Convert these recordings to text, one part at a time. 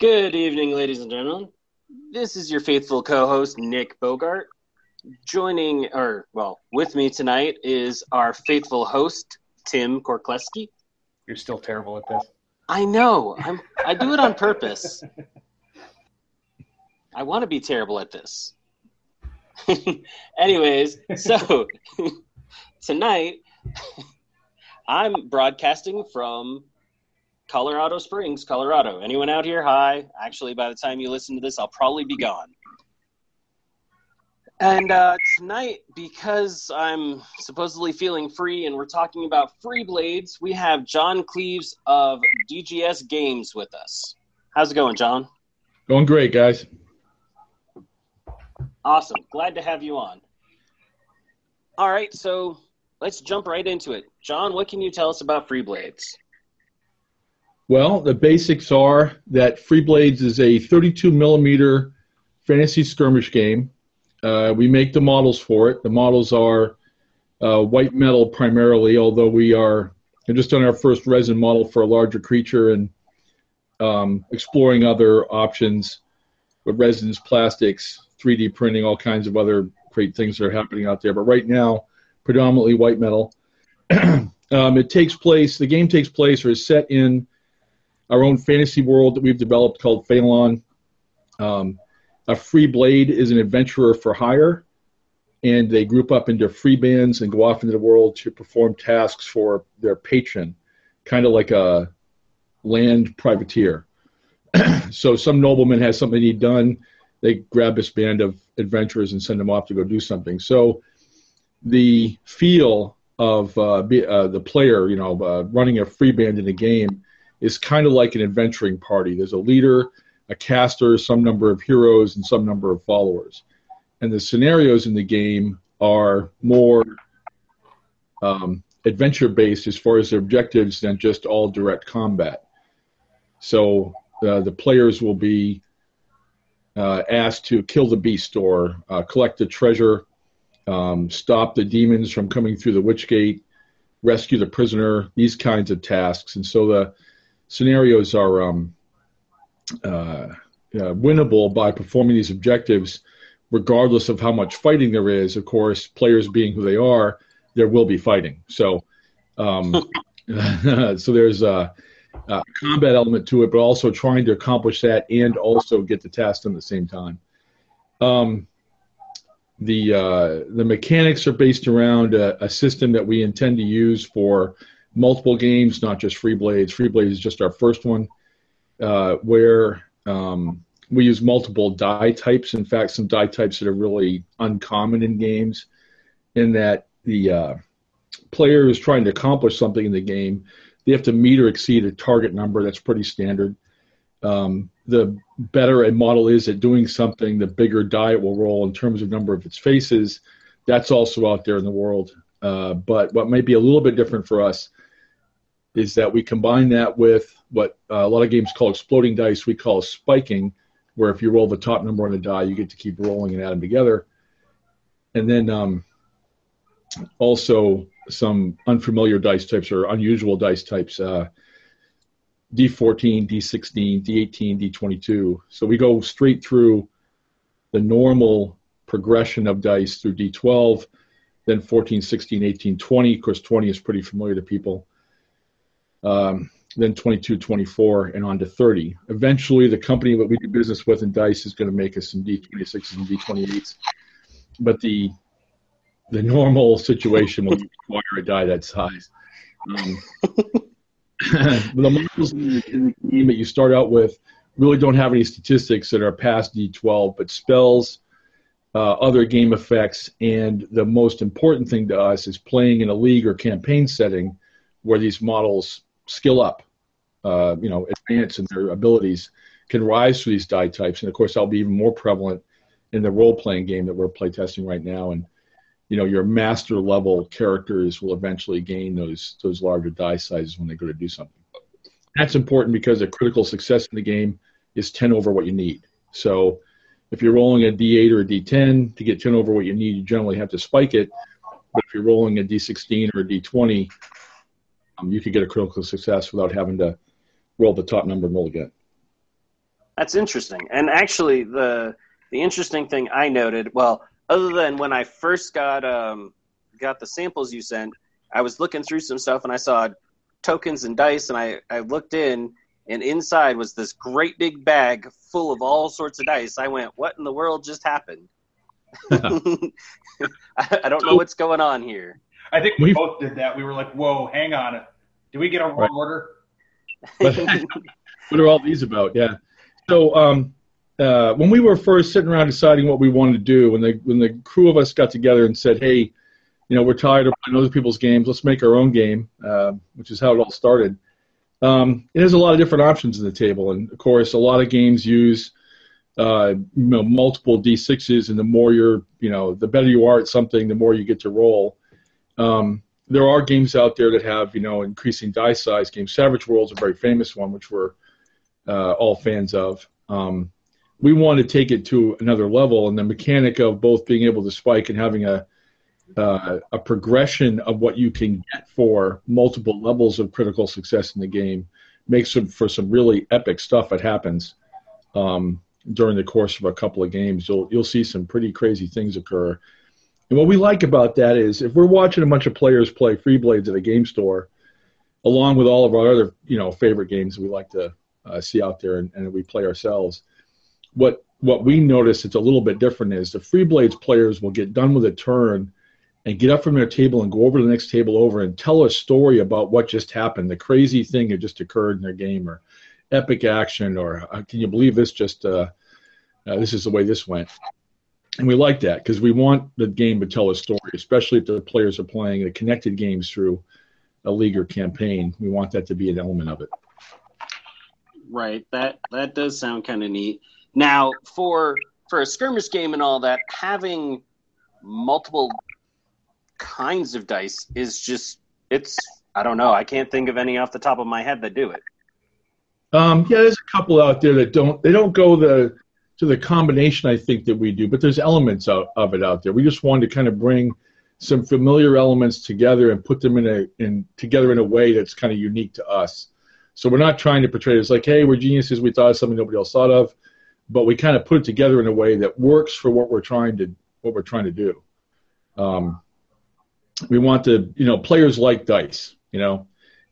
Good evening, ladies and gentlemen. This is your faithful co-host Nick Bogart. Joining, or well, with me tonight is our faithful host Tim Korkleski. You're still terrible at this. I know. I'm. I do it on purpose. I want to be terrible at this. Anyways, so tonight I'm broadcasting from Colorado Springs, Colorado. Anyone out here? Hi. Actually, by the time you listen to this, I'll probably be gone. And uh, tonight, because I'm supposedly feeling free and we're talking about free blades, we have Jon Cleaves of DGS Games with us. How's it going, Jon? Going great, guys. Awesome. Glad to have you on. All right, so let's jump right into it. Jon, what can you tell us about free blades? Well, the basics are that Free Blades is a 32 millimeter fantasy skirmish game. Uh, we make the models for it. The models are uh, white metal primarily, although we are just on our first resin model for a larger creature and um, exploring other options with resins, plastics, 3D printing, all kinds of other great things that are happening out there. But right now, predominantly white metal. um, it takes place, the game takes place or is set in our own fantasy world that we've developed called Phalon. Um, a free blade is an adventurer for hire, and they group up into free bands and go off into the world to perform tasks for their patron, kind of like a land privateer. so some nobleman has something he done, they grab this band of adventurers and send them off to go do something. So the feel of uh, be, uh, the player, you know, uh, running a free band in a game is kind of like an adventuring party. There's a leader, a caster, some number of heroes, and some number of followers. And the scenarios in the game are more um, adventure based as far as their objectives than just all direct combat. So uh, the players will be uh, asked to kill the beast or uh, collect the treasure, um, stop the demons from coming through the witch gate, rescue the prisoner, these kinds of tasks. And so the scenarios are um, uh, uh, winnable by performing these objectives, regardless of how much fighting there is. Of course, players being who they are, there will be fighting. So, um, so there's a, a, combat element to it, but also trying to accomplish that and also get the task done at the same time. Um, the uh, the mechanics are based around a, a system that we intend to use for multiple games, not just Free Blades. Free Blades is just our first one, uh, where um, we use multiple die types. In fact, some die types that are really uncommon in games, in that the uh, player is trying to accomplish something in the game. They have to meet or exceed a target number. That's pretty standard. Um, the better a model is at doing something, the bigger die it will roll in terms of number of its faces. That's also out there in the world. Uh, but what might be a little bit different for us is that we combine that with what uh, a lot of games call exploding dice. We call spiking, where if you roll the top number on the die, you get to keep rolling and add them together. And then um, also some unfamiliar dice types or unusual dice types. Uh, D14, D16, D18, D22. So we go straight through the normal progression of dice through D12, then 14, 16, 18, 20. Of course, 20 is pretty familiar to people um, then 22, 24, and on to 30. Eventually, the company that we do business with in Dice is going to make us some D26s and D28s. But the the normal situation will require a die that size. Um, the models in the, game that you start out with really don't have any statistics that are past D12, but spells, uh, other game effects, and the most important thing to us is playing in a league or campaign setting where these models skill up, uh, you know, advance in their abilities, can rise through these die types. And of course, that'll be even more prevalent in the role playing game that we're playtesting right now. And you know, your master level characters will eventually gain those those larger die sizes when they go to do something. That's important because a critical success in the game is 10 over what you need. So if you're rolling a D8 or a D10 to get 10 over what you need, you generally have to spike it. But if you're rolling a D16 or a D20, um, you could get a critical success without having to roll the top number and roll again. That's interesting. And actually, the the interesting thing I noted, well, other than when I first got um, got the samples you sent, I was looking through some stuff and I saw tokens and dice, and I I looked in, and inside was this great big bag full of all sorts of dice. I went, "What in the world just happened?" I, I, don't know what's going on here. I think we both did that. We were like, "Whoa, hang on, did we get a wrong right. order?" what are all these about? Yeah. So um, uh, when we were first sitting around deciding what we wanted to do, when the when the crew of us got together and said, "Hey, you know, we're tired of playing other people's games. Let's make our own game," uh, which is how it all started. Um, it has a lot of different options on the table, and of course, a lot of games use uh, you know multiple d6s, and the more you're, you know, the better you are at something, the more you get to roll. Um, there are games out there that have you know increasing die size games. Savage World's a very famous one, which we're uh, all fans of. Um, we want to take it to another level, and the mechanic of both being able to spike and having a uh, a progression of what you can get for multiple levels of critical success in the game makes for some really epic stuff that happens um, during the course of a couple of games. You'll you'll see some pretty crazy things occur. And what we like about that is if we're watching a bunch of players play free blades at a game store, along with all of our other you know favorite games we like to uh, see out there and, and we play ourselves, what what we notice it's a little bit different is the free blades players will get done with a turn and get up from their table and go over to the next table over and tell a story about what just happened, the crazy thing that just occurred in their game, or epic action, or uh, can you believe this just uh, uh, this is the way this went. And we like that because we want the game to tell a story, especially if the players are playing the connected games through a league or campaign. We want that to be an element of it. Right. That that does sound kind of neat. Now, for for a skirmish game and all that, having multiple kinds of dice is just it's I don't know. I can't think of any off the top of my head that do it. Um, yeah, there's a couple out there that don't they don't go the to the combination I think that we do, but there's elements of, of it out there. We just wanted to kind of bring some familiar elements together and put them in a in together in a way that's kind of unique to us. So we're not trying to portray it as like, hey, we're geniuses. We thought of something nobody else thought of, but we kind of put it together in a way that works for what we're trying to what we're trying to do. Um, we want to, you know, players like dice, you know,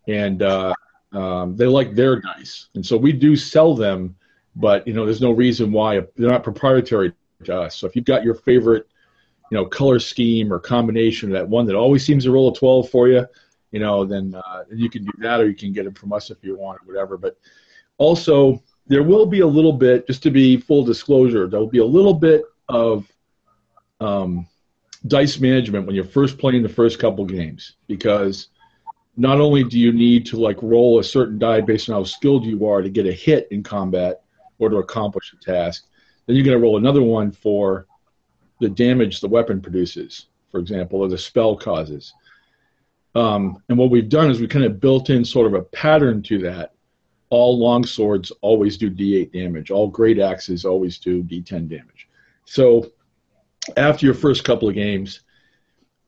and uh, um, they like their dice, and so we do sell them, but you know, there's no reason why they're not proprietary to us. So if you've got your favorite, you know, color scheme or combination, that one that always seems to roll a 12 for you, you know, then uh, you can do that, or you can get them from us if you want, or whatever. But also, there will be a little bit, just to be full disclosure, there will be a little bit of um, dice management when you're first playing the first couple games because not only do you need to like roll a certain die based on how skilled you are to get a hit in combat or to accomplish a task, then you're going to roll another one for the damage the weapon produces, for example, or the spell causes. Um, and what we've done is we kind of built in sort of a pattern to that. All long swords always do D8 damage. All great axes always do D10 damage. So after your first couple of games,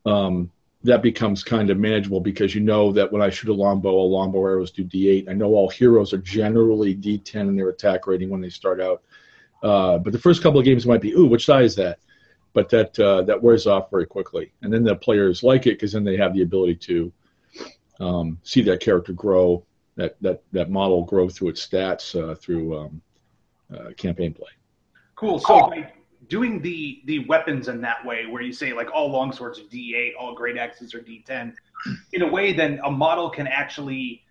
um, that becomes kind of manageable because you know that when I shoot a longbow, a longbow arrows do D8. I know all heroes are generally D10 in their attack rating when they start out. Uh, but the first couple of games might be, ooh, which die is that? But that uh, that wears off very quickly, and then the players like it because then they have the ability to um, see that character grow, that that that model grow through its stats uh, through um, uh, campaign play. Cool. So by doing the the weapons in that way, where you say like all longswords are D8, all great axes are D10, in a way, then a model can actually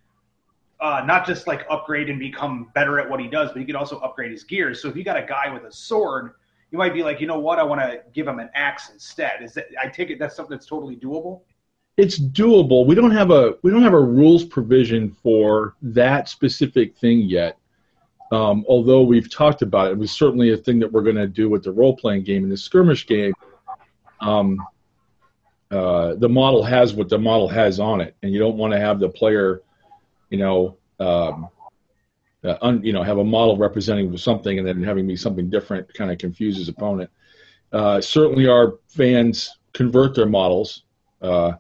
uh, not just like upgrade and become better at what he does, but he could also upgrade his gears. So if you got a guy with a sword, you might be like, you know what, I want to give him an axe instead. Is that I take it that's something that's totally doable? It's doable. We don't have a we don't have a rules provision for that specific thing yet. Um, although we've talked about it, it was certainly a thing that we're going to do with the role playing game and the skirmish game. Um, uh, the model has what the model has on it, and you don't want to have the player, you know, um, uh, un, you know, have a model representing something and then having be something different kind of confuses opponent. Uh, certainly, our fans convert their models uh,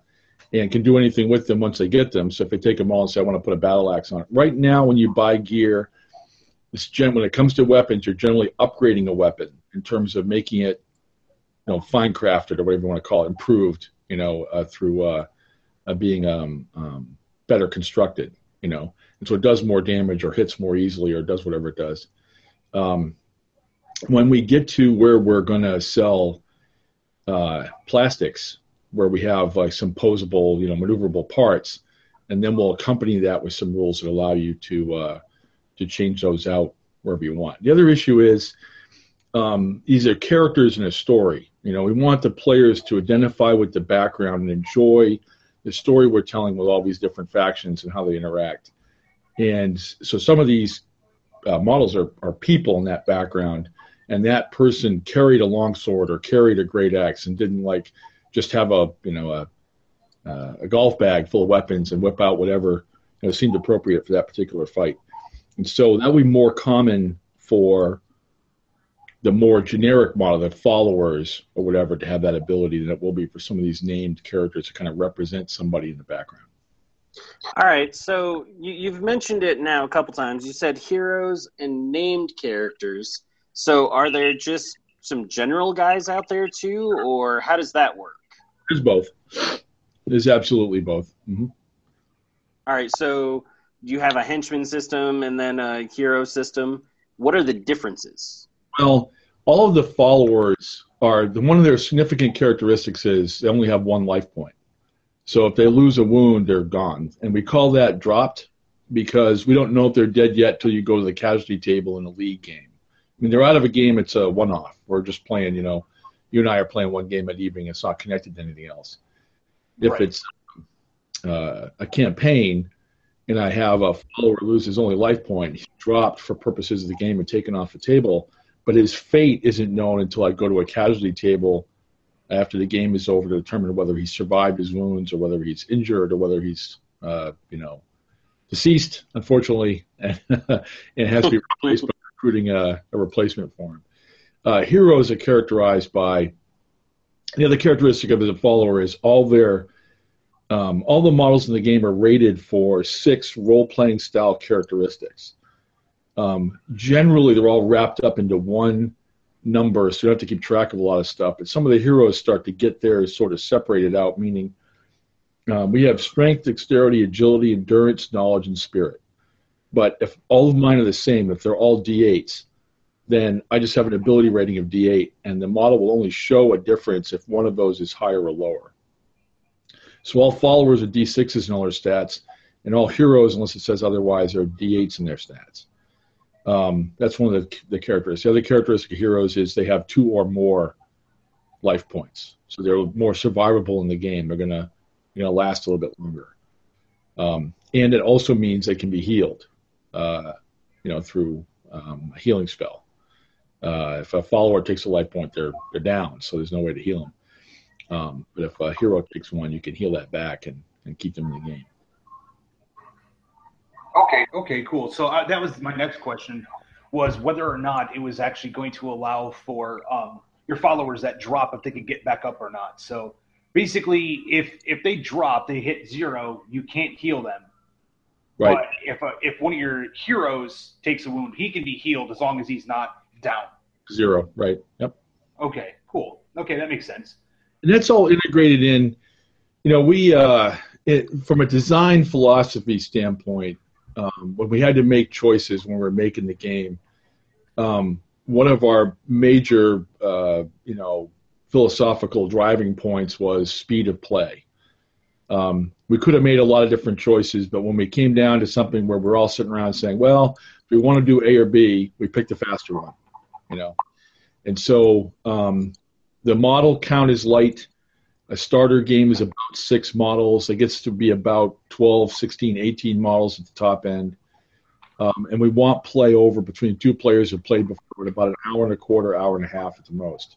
and can do anything with them once they get them. So if they take them all and say, "I want to put a battle axe on it," right now when you buy gear gen- when it comes to weapons, you're generally upgrading a weapon in terms of making it, you know, fine crafted or whatever you want to call it, improved, you know, uh, through uh, uh, being um, um, better constructed, you know, and so it does more damage or hits more easily or does whatever it does. Um, when we get to where we're going to sell uh, plastics, where we have like some posable, you know, maneuverable parts, and then we'll accompany that with some rules that allow you to uh, to change those out wherever you want. The other issue is um, these are characters in a story. You know, we want the players to identify with the background and enjoy the story we're telling with all these different factions and how they interact. And so some of these uh, models are, are people in that background, and that person carried a longsword or carried a great axe and didn't like just have a you know a uh, a golf bag full of weapons and whip out whatever you know, seemed appropriate for that particular fight. And so that would be more common for the more generic model, the followers or whatever, to have that ability than it will be for some of these named characters to kind of represent somebody in the background. All right, so you, have mentioned it now a couple times. You said heroes and named characters. So are there just some general guys out there too, or how does that work? There's both. There's absolutely both. Mm-hmm. All right, so you have a henchman system and then a hero system. What are the differences? Well, all of the followers are the one of their significant characteristics is they only have one life point. So if they lose a wound, they're gone, and we call that dropped because we don't know if they're dead yet till you go to the casualty table in a league game. I mean, they're out of a game; it's a one-off. We're just playing, you know, you and I are playing one game at evening. It's not connected to anything else. If right. it's uh, a campaign, and I have a follower lose his only life point, he's dropped for purposes of the game and taken off the table, but his fate isn't known until I go to a casualty table after the game is over to determine whether he survived his wounds or whether he's injured or whether he's, uh, you know, deceased, unfortunately, and, and has to be replaced by recruiting a, a replacement for him. Uh, heroes are characterized by the other characteristic of the follower is all their um, all the models in the game are rated for six role-playing style characteristics. Um, generally, they're all wrapped up into one number, so you don't have to keep track of a lot of stuff. But some of the heroes start to get theirs sort of separated out, meaning um, we have strength, dexterity, agility, endurance, knowledge, and spirit. But if all of mine are the same, if they're all D8s, then I just have an ability rating of D8, and the model will only show a difference if one of those is higher or lower. So all followers are D6s in all their stats, and all heroes, unless it says otherwise, are D8s in their stats. Um, that's one of the, the characteristics. The other characteristic of heroes is they have two or more life points, so they're more survivable in the game. They're gonna, you know, last a little bit longer. Um, and it also means they can be healed, uh, you know, through um, a healing spell. Uh, if a follower takes a life point, they're they're down, so there's no way to heal them. Um, but if a hero takes one, you can heal that back and, and keep them in the game. Okay, okay, cool. So uh, that was my next question was whether or not it was actually going to allow for um, your followers that drop if they could get back up or not. So basically, if if they drop, they hit zero, you can't heal them. Right. But if a, if one of your heroes takes a wound, he can be healed as long as he's not down. Zero. Right. Yep. Okay. Cool. Okay, that makes sense and that's all integrated in. You know, we uh, it, from a design philosophy standpoint, um, when we had to make choices when we were making the game, um, one of our major, uh, you know, philosophical driving points was speed of play. Um, we could have made a lot of different choices, but when we came down to something where we're all sitting around saying, "Well, if we want to do A or B," we picked the faster one, you know. And so um, the model count is light. A starter game is about six models. It gets to be about 12, 16, 18 models at the top end. Um, and we want play over between two players who played before at about an hour and a quarter, hour and a half at the most.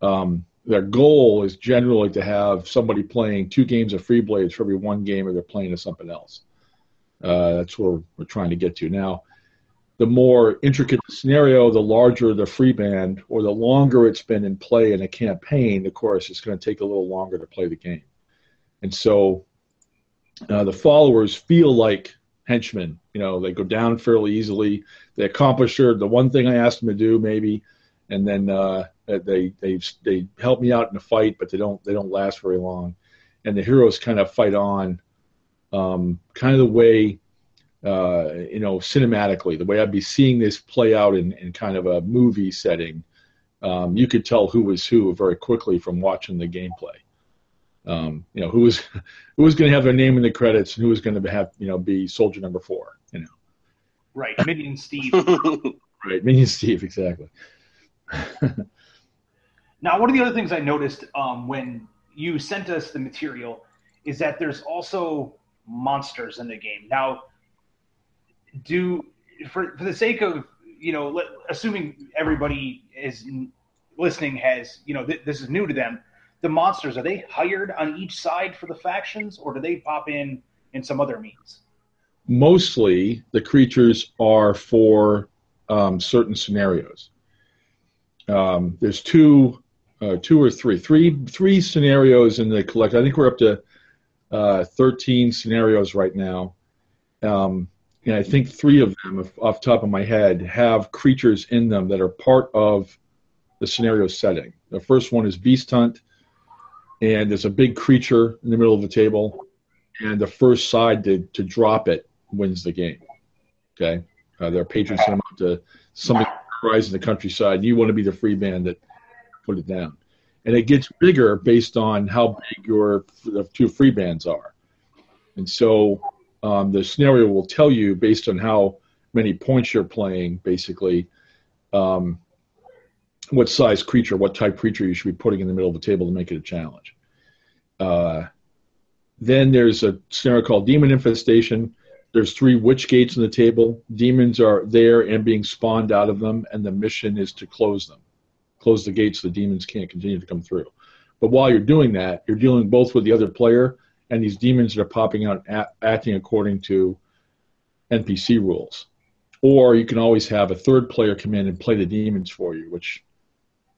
Um, their goal is generally to have somebody playing two games of free blades for every one game, or they're playing to something else. Uh, that's where we're trying to get to now the more intricate the scenario, the larger the free band, or the longer it's been in play in a campaign, of course, it's going to take a little longer to play the game. And so uh, the followers feel like henchmen. You know, they go down fairly easily. they accomplish their, the one thing I asked them to do, maybe, and then uh, they they they help me out in a fight, but they don't they don't last very long, and the heroes kind of fight on, um, kind of the way. Uh, you know, cinematically, the way I'd be seeing this play out in, in kind of a movie setting, um, you could tell who was who very quickly from watching the gameplay. Um, you know, who was who was going to have their name in the credits and who was going to have you know be soldier number four. You know, right, Minion Steve. right, Minion Steve, exactly. now, one of the other things I noticed um, when you sent us the material is that there's also monsters in the game. Now, do for for the sake of you know, assuming everybody is listening has you know th- this is new to them the monsters are they hired on each side for the factions or do they pop in in some other means? Mostly the creatures are for um, certain scenarios. Um, there's two uh, two or three three three scenarios in the collect i think we're up to uh, 13 scenarios right now. Um, and i think three of them off the top of my head have creatures in them that are part of the scenario setting the first one is beast hunt and there's a big creature in the middle of the table, and the first side to, to drop it wins the game. Okay, uh, their patrons send them out to something rise in the countryside. You want to be the free band that put it down, and it gets bigger based on how big your the two free bands are, and so um, the scenario will tell you based on how many points you're playing, basically. Um, what size creature, what type creature you should be putting in the middle of the table to make it a challenge. Uh, then there's a scenario called Demon Infestation. There's three witch gates on the table. Demons are there and being spawned out of them, and the mission is to close them, close the gates so the demons can't continue to come through. But while you're doing that, you're dealing both with the other player and these demons that are popping out, acting according to NPC rules. Or you can always have a third player come in and play the demons for you, which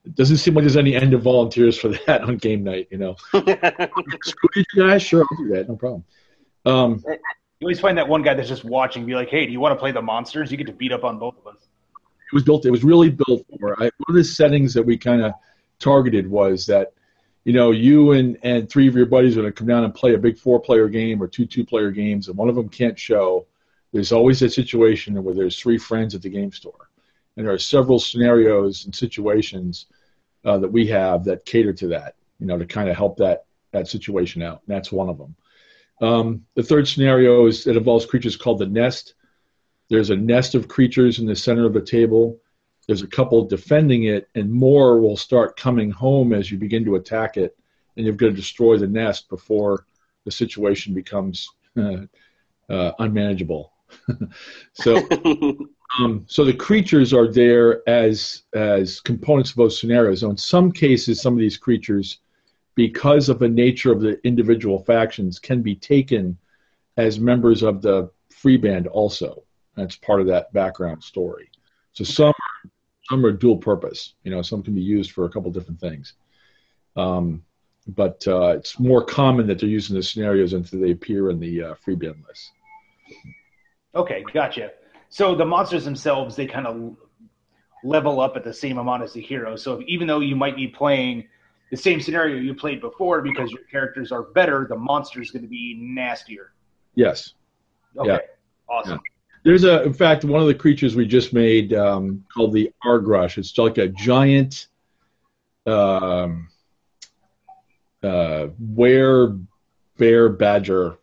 it doesn't seem like there's any end of volunteers for that on game night. You know, screw you guys, sure, I'll do that, no problem. Um, you always find that one guy that's just watching, be like, "Hey, do you want to play the monsters? You get to beat up on both of us." It was built. It was really built for. I, one of the settings that we kind of targeted was that, you know, you and and three of your buddies are going to come down and play a big four-player game or two two-player games, and one of them can't show. There's always a situation where there's three friends at the game store, and there are several scenarios and situations uh, that we have that cater to that, you know, to kind of help that that situation out. And that's one of them. Um, the third scenario is it involves creatures called the nest. There's a nest of creatures in the center of the table. There's a couple defending it, and more will start coming home as you begin to attack it, and you've got to destroy the nest before the situation becomes uh, uh, unmanageable. so Um, so the creatures are there as as components of those scenarios. So in some cases, some of these creatures, because of the nature of the individual factions, can be taken as members of the free band also. That's part of that background story. So some some are dual purpose. You know, some can be used for a couple different things. Um, but uh, it's more common that they're using the scenarios until they appear in the uh, free band list. Okay, gotcha. So the monsters themselves, they kind of level up at the same amount as the heroes. So even though you might be playing the same scenario you played before because your characters are better, the monster is going to be nastier. Yes. Okay. Yeah. Awesome. Yeah. There's a, in fact, one of the creatures we just made um, called the Argush. It's like a giant, um, uh, were bear badger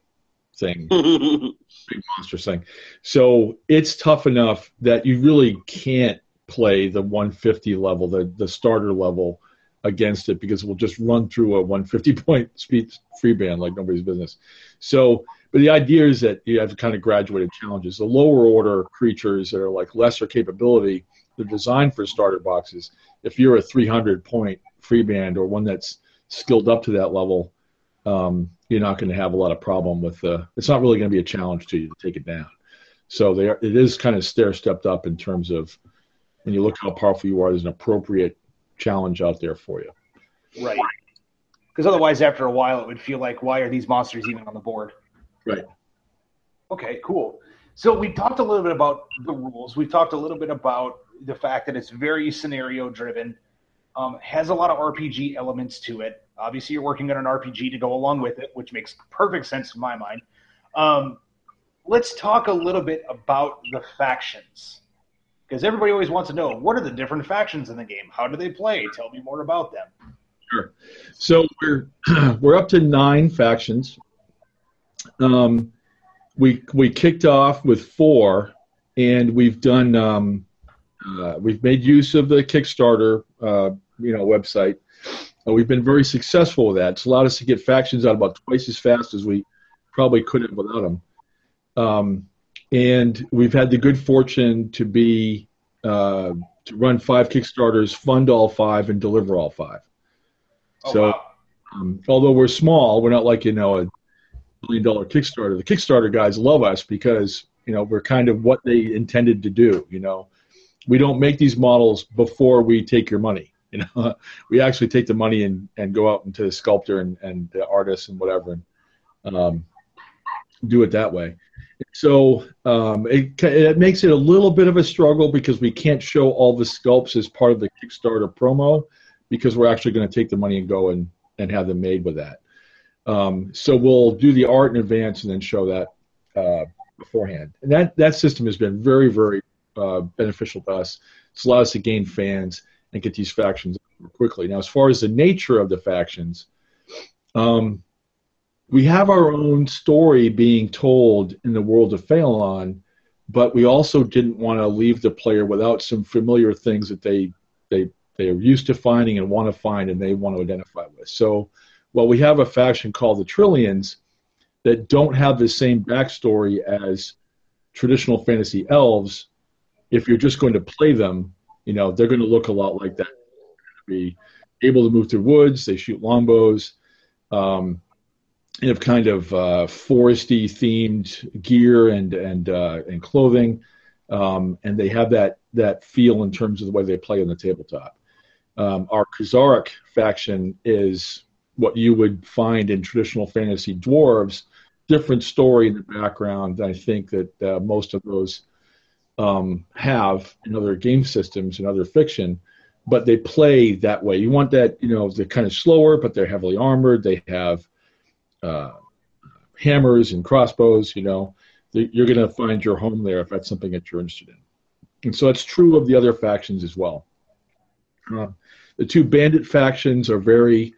thing. big monster thing. So it's tough enough that you really can't play the 150 level, the the starter level against it because we'll just run through a 150 point speed free band like nobody's business. So, but the idea is that you have kind of graduated challenges. The lower order creatures that are like lesser capability, they're designed for starter boxes. If you're a 300 point free band or one that's skilled up to that level, um, you're not going to have a lot of problem with the. It's not really going to be a challenge to you to take it down. So they are, it is kind of stair stepped up in terms of when you look how powerful you are. There's an appropriate challenge out there for you. Right. Because otherwise, after a while, it would feel like, why are these monsters even on the board? Right. Okay, cool. So we talked a little bit about the rules. We talked a little bit about the fact that it's very scenario driven, um, has a lot of RPG elements to it. Obviously, you're working on an RPG to go along with it, which makes perfect sense in my mind. Um, let's talk a little bit about the factions because everybody always wants to know what are the different factions in the game how do they play tell me more about them sure so we're we're up to nine factions um, we we kicked off with four and we've done um, uh, we've made use of the kickstarter uh, you know website uh, we've been very successful with that it's allowed us to get factions out about twice as fast as we probably could have without them um, and we've had the good fortune to be uh, to run five Kickstarters, fund all five, and deliver all five. oh, So- wow. Um, although we're small, we're not like you know a billion dollar Kickstarter. The Kickstarter guys love us because you know we're kind of what they intended to do. You know, we don't make these models before we take your money. You know, we actually take the money and, and go out into the sculptor and, and the artist and whatever, and um, do it that way. So um, it, it makes it a little bit of a struggle because we can't show all the sculpts as part of the Kickstarter promo because we're actually going to take the money and go and, and have them made with that. Um, so we'll do the art in advance and then show that uh, beforehand. And that, that system has been very, very uh, beneficial to us. It's allowed us to gain fans and get these factions quickly. Now, as far as the nature of the factions, um, we have our own story being told in the world of Phelan, but we also didn't want to leave the player without some familiar things that they they they are used to finding and want to find and they want to identify with. So, while we have a faction called the Trillions that don't have the same backstory as traditional fantasy elves, if you're just going to play them, you know they're going to look a lot like that. Be able to move through woods. They shoot longbows. Um, they have kind of uh, foresty themed gear and and uh, and clothing, um, and they have that that feel in terms of the way they play on the tabletop. Um, our Khazaric faction is what you would find in traditional fantasy dwarves. Different story in the background. I think that uh, most of those um, have in other game systems and other fiction, but they play that way. You want that, you know, they're kind of slower, but they're heavily armored. They have uh, hammers and crossbows, you know, you're going to find your home there if that's something that you're interested in. And so that's true of the other factions as well. Uh, the two bandit factions are very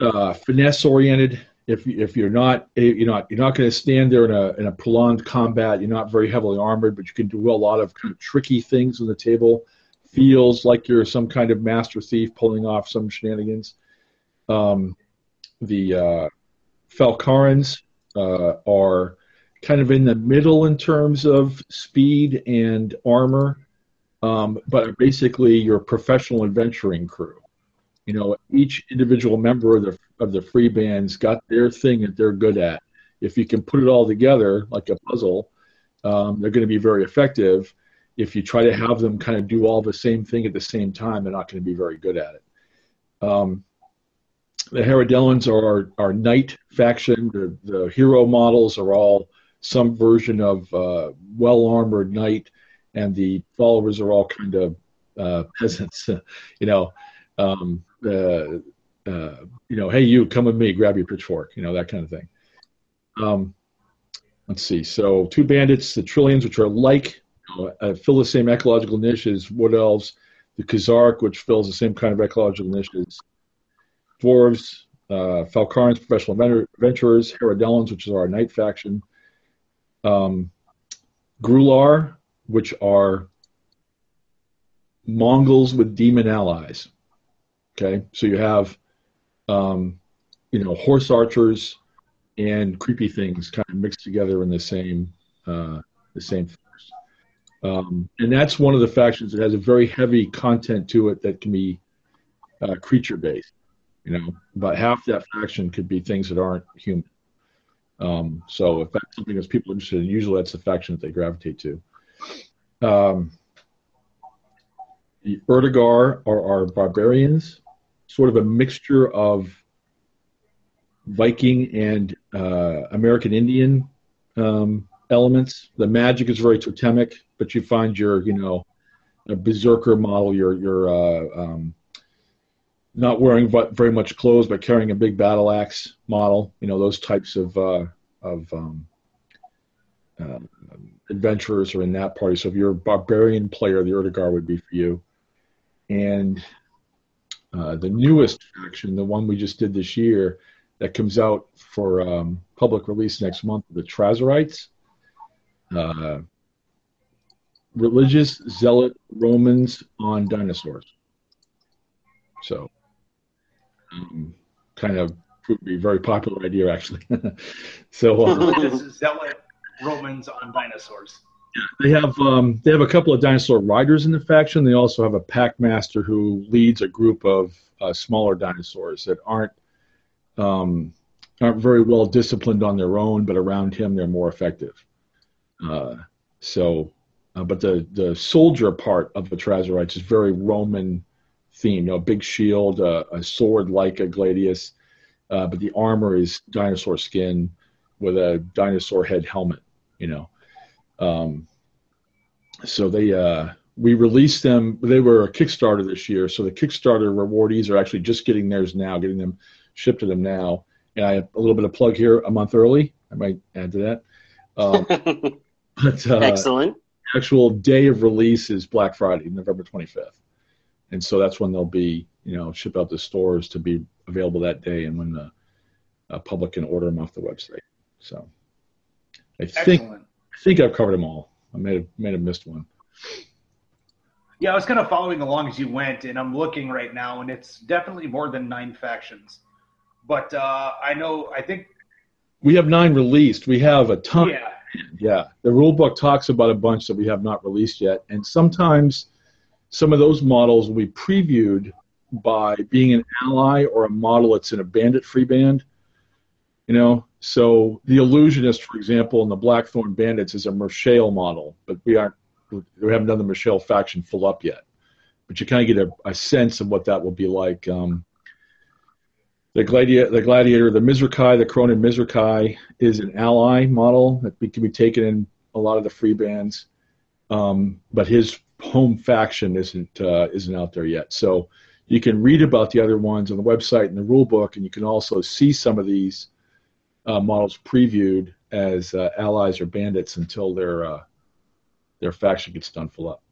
uh, finesse oriented. If if you're not you're not you're not going to stand there in a in a prolonged combat. You're not very heavily armored, but you can do a lot of kind of tricky things on the table. Feels like you're some kind of master thief pulling off some shenanigans. Um, the uh, Falcarans uh, are kind of in the middle in terms of speed and armor, um, but basically your professional adventuring crew. You know, each individual member of the of the free bands got their thing that they're good at. If you can put it all together like a puzzle, um, they're going to be very effective. If you try to have them kind of do all the same thing at the same time, they're not going to be very good at it. Um, the Herodellans are our, our knight faction. The, the hero models are all some version of uh, well armored knight, and the followers are all kind of uh, peasants. you know, um, uh, you know, hey, you come with me, grab your pitchfork. You know that kind of thing. Um, let's see. So two bandits, the Trillions, which are like uh, fill the same ecological niche as wood elves. The Khazark, which fills the same kind of ecological niche as dwarves, uh, professional adventurers, Herodellans, which is our knight faction, um, Grular, which are Mongols with demon allies. Okay, so you have, um, you know, horse archers and creepy things kind of mixed together in the same uh, the same force. Um, and that's one of the factions that has a very heavy content to it that can be uh, creature based. You know, about half that faction could be things that aren't human. Um, so if that's something that people are interested in, usually that's the faction that they gravitate to. Um, the Ertigar are our barbarians, sort of a mixture of Viking and uh, American Indian um, elements. The magic is very totemic, but you find your, you know, a berserker model, your your uh, um, not wearing very much clothes but carrying a big battle axe model. You know, those types of uh, of um, uh, adventurers are in that party. So if you're a barbarian player, the Urtigar would be for you. And uh, the newest faction, the one we just did this year, that comes out for um, public release next month, the Trazarites. Uh, religious zealot Romans on dinosaurs. So, um, kind of would be a very popular idea, actually. so, religious zealot Romans on dinosaurs. They have um, they have a couple of dinosaur riders in the faction. They also have a pack master who leads a group of uh, smaller dinosaurs that aren't um, aren't very well disciplined on their own, but around him they're more effective. Uh, so, uh, but the the soldier part of the Trazarites is very Roman theme. You know, a big shield, uh, a sword like a gladius, uh, but the armor is dinosaur skin with a dinosaur head helmet. You know, um, so they uh, we released them. They were a Kickstarter this year, so the Kickstarter rewardees are actually just getting theirs now, getting them shipped to them now. And I have a little bit of plug here, a month early. I might add to that. Um, but uh, excellent. Actual day of release is Black Friday, November 25th, and so that's when they'll be, you know, shipped out to stores to be available that day, and when the uh, public can order them off the website. So I think Excellent. I think I've covered them all. I may have may have missed one. Yeah, I was kind of following along as you went, and I'm looking right now, and it's definitely more than nine factions. But uh, I know, I think we have nine released. We have a ton. Yeah. Yeah. The rule book talks about a bunch that we have not released yet, and sometimes some of those models will be previewed by being an ally or a model that's in a bandit free band. You know, so the illusionist, for example, in the Blackthorn Bandits is a Mershale model, but we aren't we haven't done the Mershale faction full up yet. But you kind of get a, a sense of what that will be like. Um, the gladiator, the gladiator, the Mizrakai, the Cronin Mizrakai is an ally model that can be taken in a lot of the free bands, um, but his home faction isn't uh, isn't out there yet. So you can read about the other ones on the website and the rule book, and you can also see some of these uh, models previewed as uh, allies or bandits until their uh, their faction gets done full up.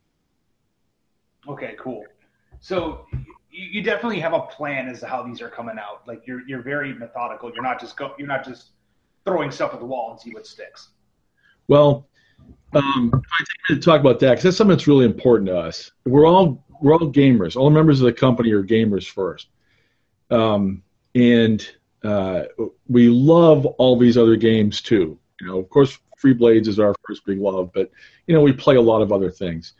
Okay, cool. So you, you, definitely have a plan as to how these are coming out. Like you're you're very methodical. You're not just go, you're not just throwing stuff at the wall and see what sticks. Well, um, I take to talk about that because that's something that's really important to us. We're all we're all gamers. All members of the company are gamers first, um, and uh, we love all these other games too. You know, of course, Free Blades is our first big love, but you know, we play a lot of other things.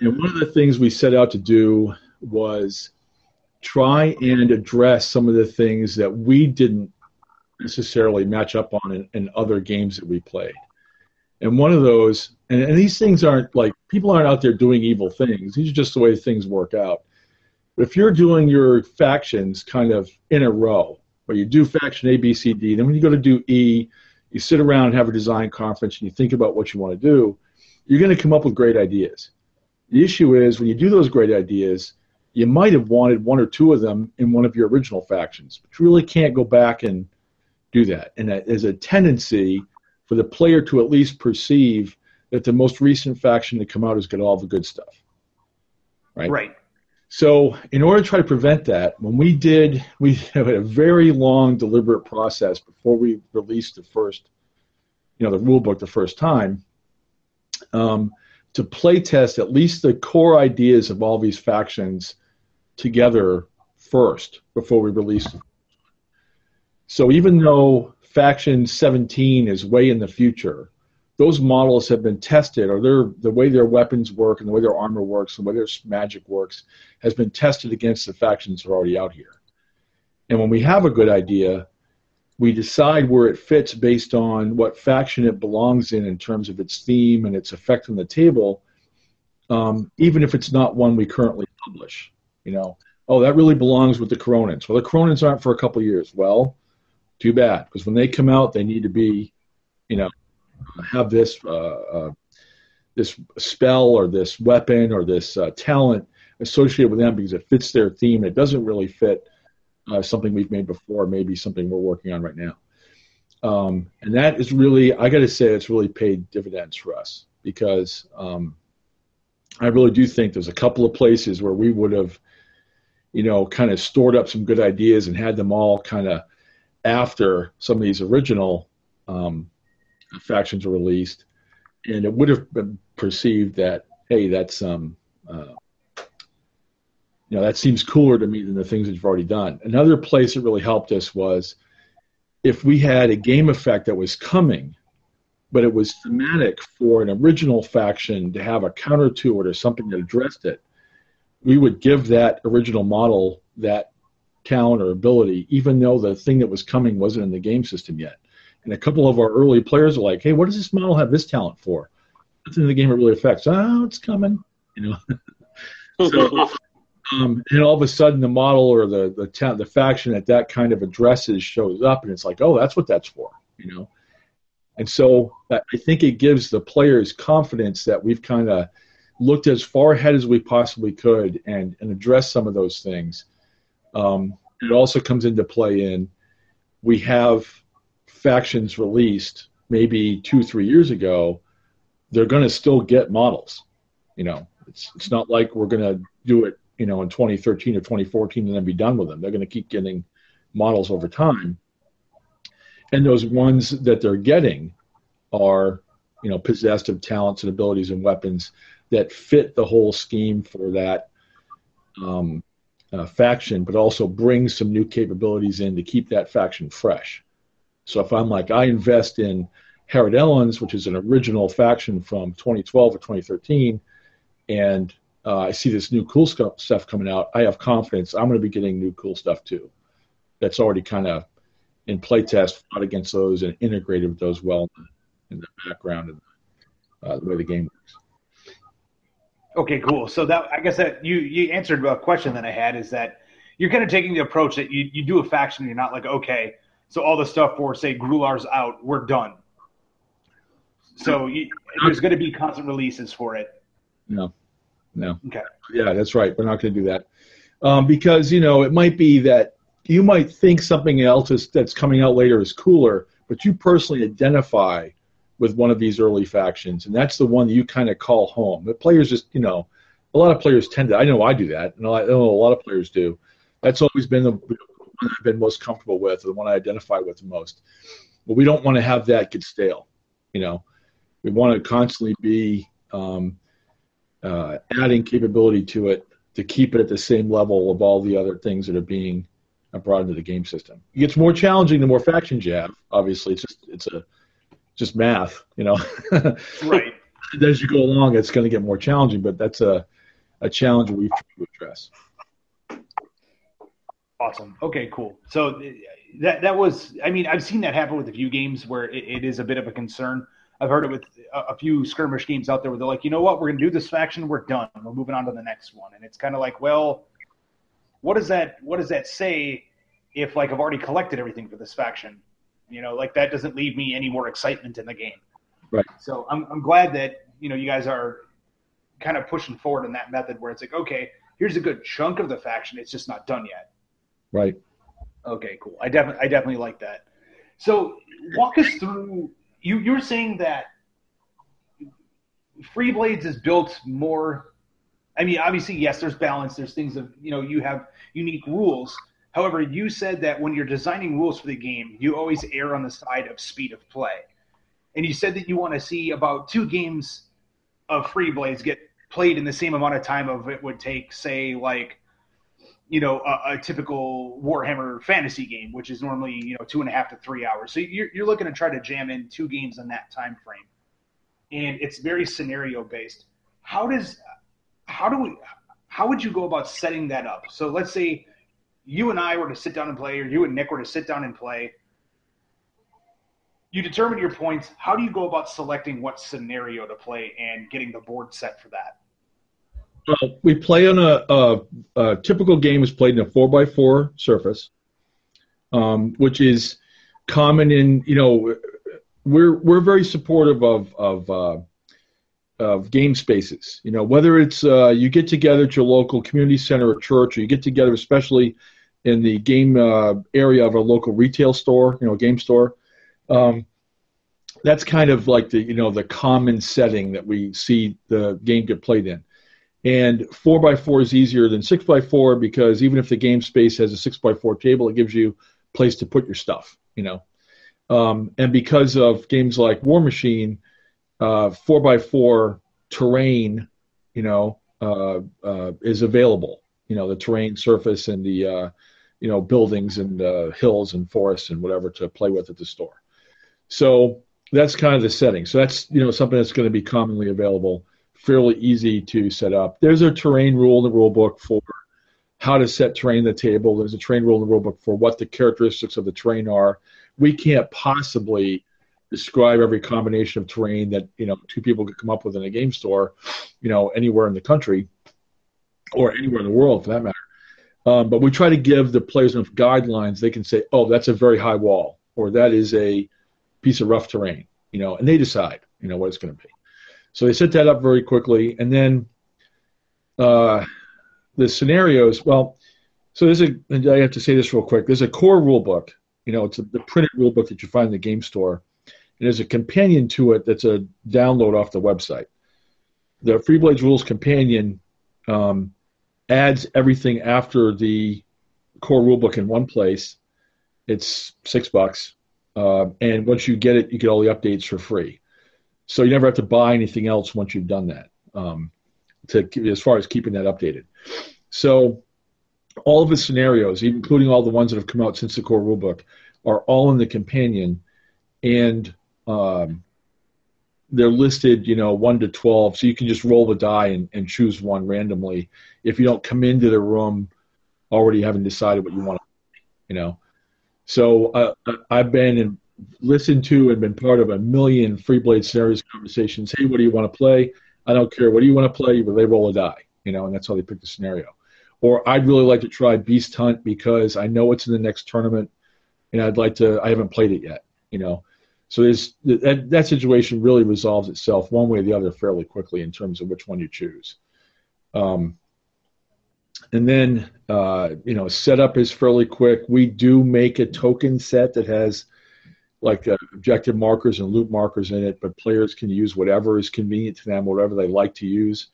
And one of the things we set out to do was try and address some of the things that we didn't necessarily match up on in, in other games that we played. And one of those, and, and these things aren't like people aren't out there doing evil things. These are just the way things work out. But if you're doing your factions kind of in a row, where you do faction A, B, C, D. Then when you go to do E, you sit around and have a design conference and you think about what you want to do. You're going to come up with great ideas. The issue is when you do those great ideas, you might have wanted one or two of them in one of your original factions, but you really can't go back and do that. And there's a tendency for the player to at least perceive that the most recent faction to come out has got all the good stuff. Right. Right. So, in order to try to prevent that, when we did, we had a very long, deliberate process before we released the first, you know, the rule book the first time, um, to play test at least the core ideas of all these factions together first before we released. So, even though faction 17 is way in the future, those models have been tested, or their the way their weapons work and the way their armor works and the way their magic works has been tested against the factions that are already out here. And when we have a good idea, we decide where it fits based on what faction it belongs in in terms of its theme and its effect on the table, um, even if it's not one we currently publish. You know, oh, that really belongs with the Kronins. Well, the Kronins aren't for a couple years. Well, too bad, because when they come out, they need to be, you know, have this uh, uh, this spell or this weapon or this uh, talent associated with them because it fits their theme. It doesn't really fit something we've made before, maybe something we're working on right now. Um, and that is really, I got to say, it's really paid dividends for us because um, I really do think there's a couple of places where we would have, you know, kind of stored up some good ideas and had them all kind of after some of these original um, factions were released, and it would have been perceived that hey, that's um, uh, you know, that seems cooler to me than the things that you've already done. Another place that really helped us was if we had a game effect that was coming, but it was thematic for an original faction to have a counter to it or something that addressed it, we would give that original model that talent or ability, even though the thing that was coming wasn't in the game system yet. And a couple of our early players are like, "Hey, what does this model have this talent for?" Nothing in the game it really affects. Oh, it's coming, you know. so, um, and all of a sudden, the model or the the ta- the faction that that kind of addresses shows up, and it's like, "Oh, that's what that's for," you know. And so I think it gives the players confidence that we've kind of looked as far ahead as we possibly could and, and addressed some of those things. Um, it also comes into play in we have factions released maybe two, three years ago, they're going to still get models. You know, it's, it's not like we're going to do it, you know, in 2013 or 2014 and then be done with them. They're going to keep getting models over time. And those ones that they're getting are, you know, possessed of talents and abilities and weapons that fit the whole scheme for that um, uh, faction, but also bring some new capabilities in to keep that faction fresh. So if I'm like, I invest in Haradelan, which is an original faction from 2012 or 2013, and uh, I see this new cool stuff coming out, I have confidence I'm going to be getting new cool stuff too. That's already kind of in playtest, fought against those and integrated with those well in the background and uh, the way the game works. Okay, cool. So that I guess that you you answered a question that I had is that you're kind of taking the approach that you, you do a faction, you're not like okay, so all the stuff for say Grular's out, we're done. So you, there's going to be constant releases for it. No, no. Okay. Yeah, that's right. We're not going to do that um, because you know it might be that you might think something else is, that's coming out later is cooler, but you personally identify with one of these early factions, and that's the one that you kind of call home. The players just, you know, a lot of players tend to. I know I do that, and I know a lot of players do. That's always been the one I've been most comfortable with, or the one I identify with the most. But we don't want to have that get stale. You know, we want to constantly be um, uh, adding capability to it to keep it at the same level of all the other things that are being brought into the game system. It gets more challenging the more factions you have. Obviously, it's just it's a just math, you know. right. As you go along, it's going to get more challenging, but that's a a challenge we've tried to address. Awesome. Okay, cool. So uh, that that was, I mean, I've seen that happen with a few games where it, it is a bit of a concern. I've heard it with a, a, few skirmish games out there where they're like, you know what, we're going to do this faction, we're done, we're moving on to the next one, and it's kind of like, well, what does that what does that say if like I've already collected everything for this faction? You know, like that doesn't leave me any more excitement in the game. Right. So I'm I'm glad that you know you guys are kind of pushing forward in that method where it's like, okay, here's a good chunk of the faction, it's just not done yet. Right. Okay, cool. I definitely I definitely like that. So walk us through you you're saying that Free Blades is built more I mean, obviously, yes, there's balance. There's things of you know you have unique rules. However, you said that when you're designing rules for the game, you always err on the side of speed of play, and you said that you want to see about two games of Free Blades get played in the same amount of time of it would take, say, like you know, a, a, typical Warhammer fantasy game, which is normally you know two and a half to three hours. So you're, you're looking to try to jam in two games in that time frame, and it's very scenario based. How does how do we how would you go about setting that up? So let's say you and I were to sit down and play, or you and Nick were to sit down and play. You determine your points. How do you go about selecting what scenario to play and getting the board set for that? Uh, we play on a, a, a, typical game is played in a four by four surface, um, which is common in you know we're we're very supportive of of uh, of game spaces. You know, whether it's uh, you get together at your local community center or church, or you get together, especially in the game uh, area of a local retail store, you know, game store. Um, that's kind of like the you know the common setting that we see the game get played in. And four by four is easier than six by four because even if the game space has a six by four table, it gives you place to put your stuff. You know, um, and because of games like Warmachine, uh, four by four terrain, you know, uh, uh, is available. You know, the terrain surface and the uh, you know buildings and uh, hills and forests and whatever to play with at the store. So that's kind of the setting. So that's you know something that's going to be commonly available, fairly easy to set up. There's a terrain rule in the rule book for how to set terrain in the table. There's a terrain rule in the rule book for what the characteristics of the terrain are. We can't possibly describe every combination of terrain that you know two people could come up with in a game store, you know, anywhere in the country or anywhere in the world for that matter. Um, but we try to give the players enough guidelines they can say, oh, that's a very high wall, or that is a piece of rough terrain, you know, and they decide, you know, what it's going to be. So they set that up very quickly, and then uh, the scenarios. Well, so there's a. I have to say this real quick. There's a core rule book. You know, it's a, the printed rule book that you find in the game store. And there's a companion to it that's a download off the website. The Free Blades Rules Companion um, adds everything after the core rulebook in one place. It's six bucks, uh, and once you get it, you get all the updates for free. So you never have to buy anything else once you've done that. Um, to as far as keeping that updated. So all of the scenarios, including all the ones that have come out since the core rulebook, are all in the companion, and um, they're listed, you know, one to twelve, so you can just roll the die and, and choose one randomly. If you don't come into the room already having decided what you want, you know. So uh, I've been and listened to and been part of a million free blade scenarios conversations. Hey, what do you want to play? I don't care. What do you want to play? But they roll a die, you know, and that's how they pick the scenario. Or I'd really like to try Beast Hunt because I know it's in the next tournament, and I'd like to. I haven't played it yet, you know. So there's that, that situation really resolves itself one way or the other fairly quickly in terms of which one you choose. Um, and then uh, you know setup is fairly quick. We do make a token set that has like uh, objective markers and loop markers in it, but players can use whatever is convenient to them, whatever they like to use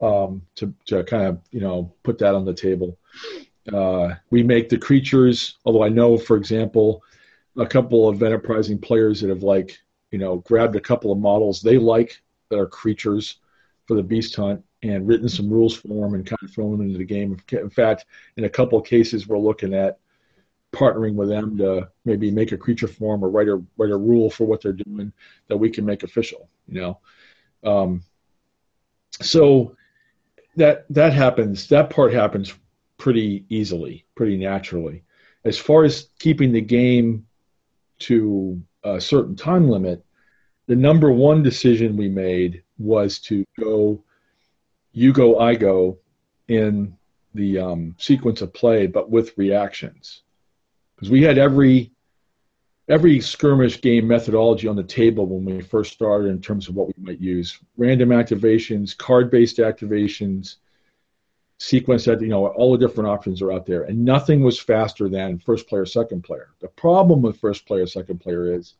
um, to to kind of you know put that on the table. Uh, we make the creatures, although I know, for example, a couple of enterprising players that have like you know grabbed a couple of models they like that are creatures for the beast hunt and written some rules for them and kind of thrown them into the game. In fact, in a couple of cases, we're looking at partnering with them to maybe make a creature form or write a write a rule for what they're doing that we can make official. You know, um, so that that happens. That part happens pretty easily, pretty naturally. As far as keeping the game to a certain time limit, the number one decision we made was to go you go, I go in the um, sequence of play, but with reactions. Because we had every every skirmish game methodology on the table when we first started in terms of what we might use: random activations, card-based activations, sequence that you know all the different options are out there. And nothing was faster than first player second player. The problem with first player second player is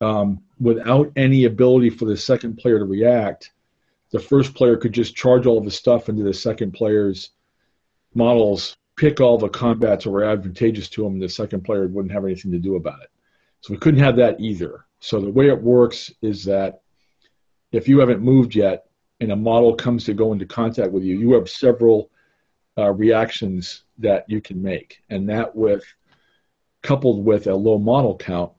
um, without any ability for the second player to react the first player could just charge all of the stuff into the second player's models pick all the combats that were advantageous to him and the second player wouldn't have anything to do about it so we couldn't have that either so the way it works is that if you haven't moved yet and a model comes to go into contact with you, you have several uh, reactions that you can make, and that with coupled with a low model count,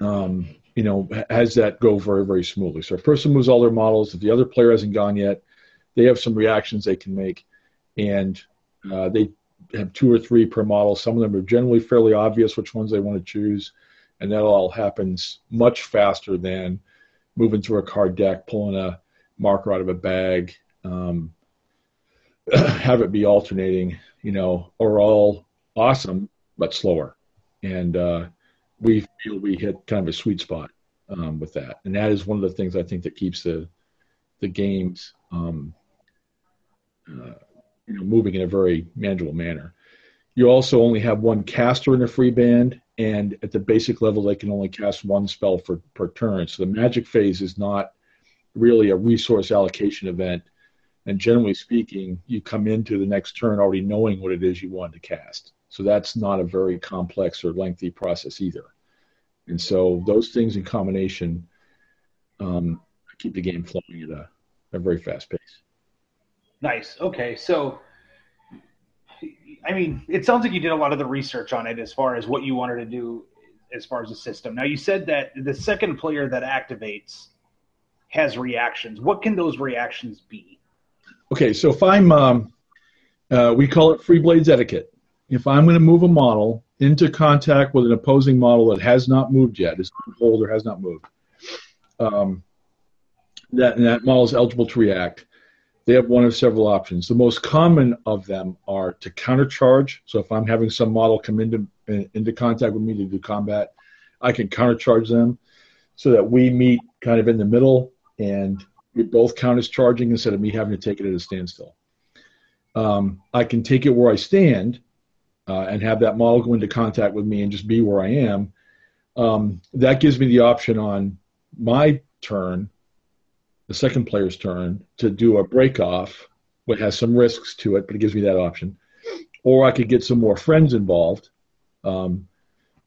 um, you know, has that go very very smoothly. So a person moves all their models. If the other player hasn't gone yet, they have some reactions they can make, and uh, they have two or three per model. Some of them are generally fairly obvious which ones they want to choose, and that all happens much faster than moving through a card deck, pulling a marker out of a bag, um, have it be alternating, you know, or all awesome but slower. And uh, we feel we hit kind of a sweet spot um, with that, and that is one of the things I think that keeps the the games um, uh, you know moving in a very manageable manner. You also only have one caster in a free band, and at the basic level, they can only cast one spell for, per turn. So the magic phase is not really a resource allocation event. And generally speaking, you come into the next turn already knowing what it is you want to cast. So that's not a very complex or lengthy process either. And so those things in combination um, keep the game flowing at a, a very fast pace. Nice. Okay. So I mean, it sounds like you did a lot of the research on it as far as what you wanted to do as far as the system. Now, you said that the second player that activates has reactions. What can those reactions be? Okay, so if I'm, um, uh, we call it free blades etiquette. If I'm going to move a model into contact with an opposing model that has not moved yet, is hold or has not moved, um, that, that model is eligible to react they have one of several options. The most common of them are to countercharge. So if I'm having some model come into into contact with me to do combat, I can countercharge them so that we meet kind of in the middle and we both count as charging instead of me having to take it at a standstill. Um, I can take it where I stand uh, and have that model go into contact with me and just be where I am. Um, that gives me the option on my turn the second player's turn to do a break off, which has some risks to it, but it gives me that option. Or I could get some more friends involved um,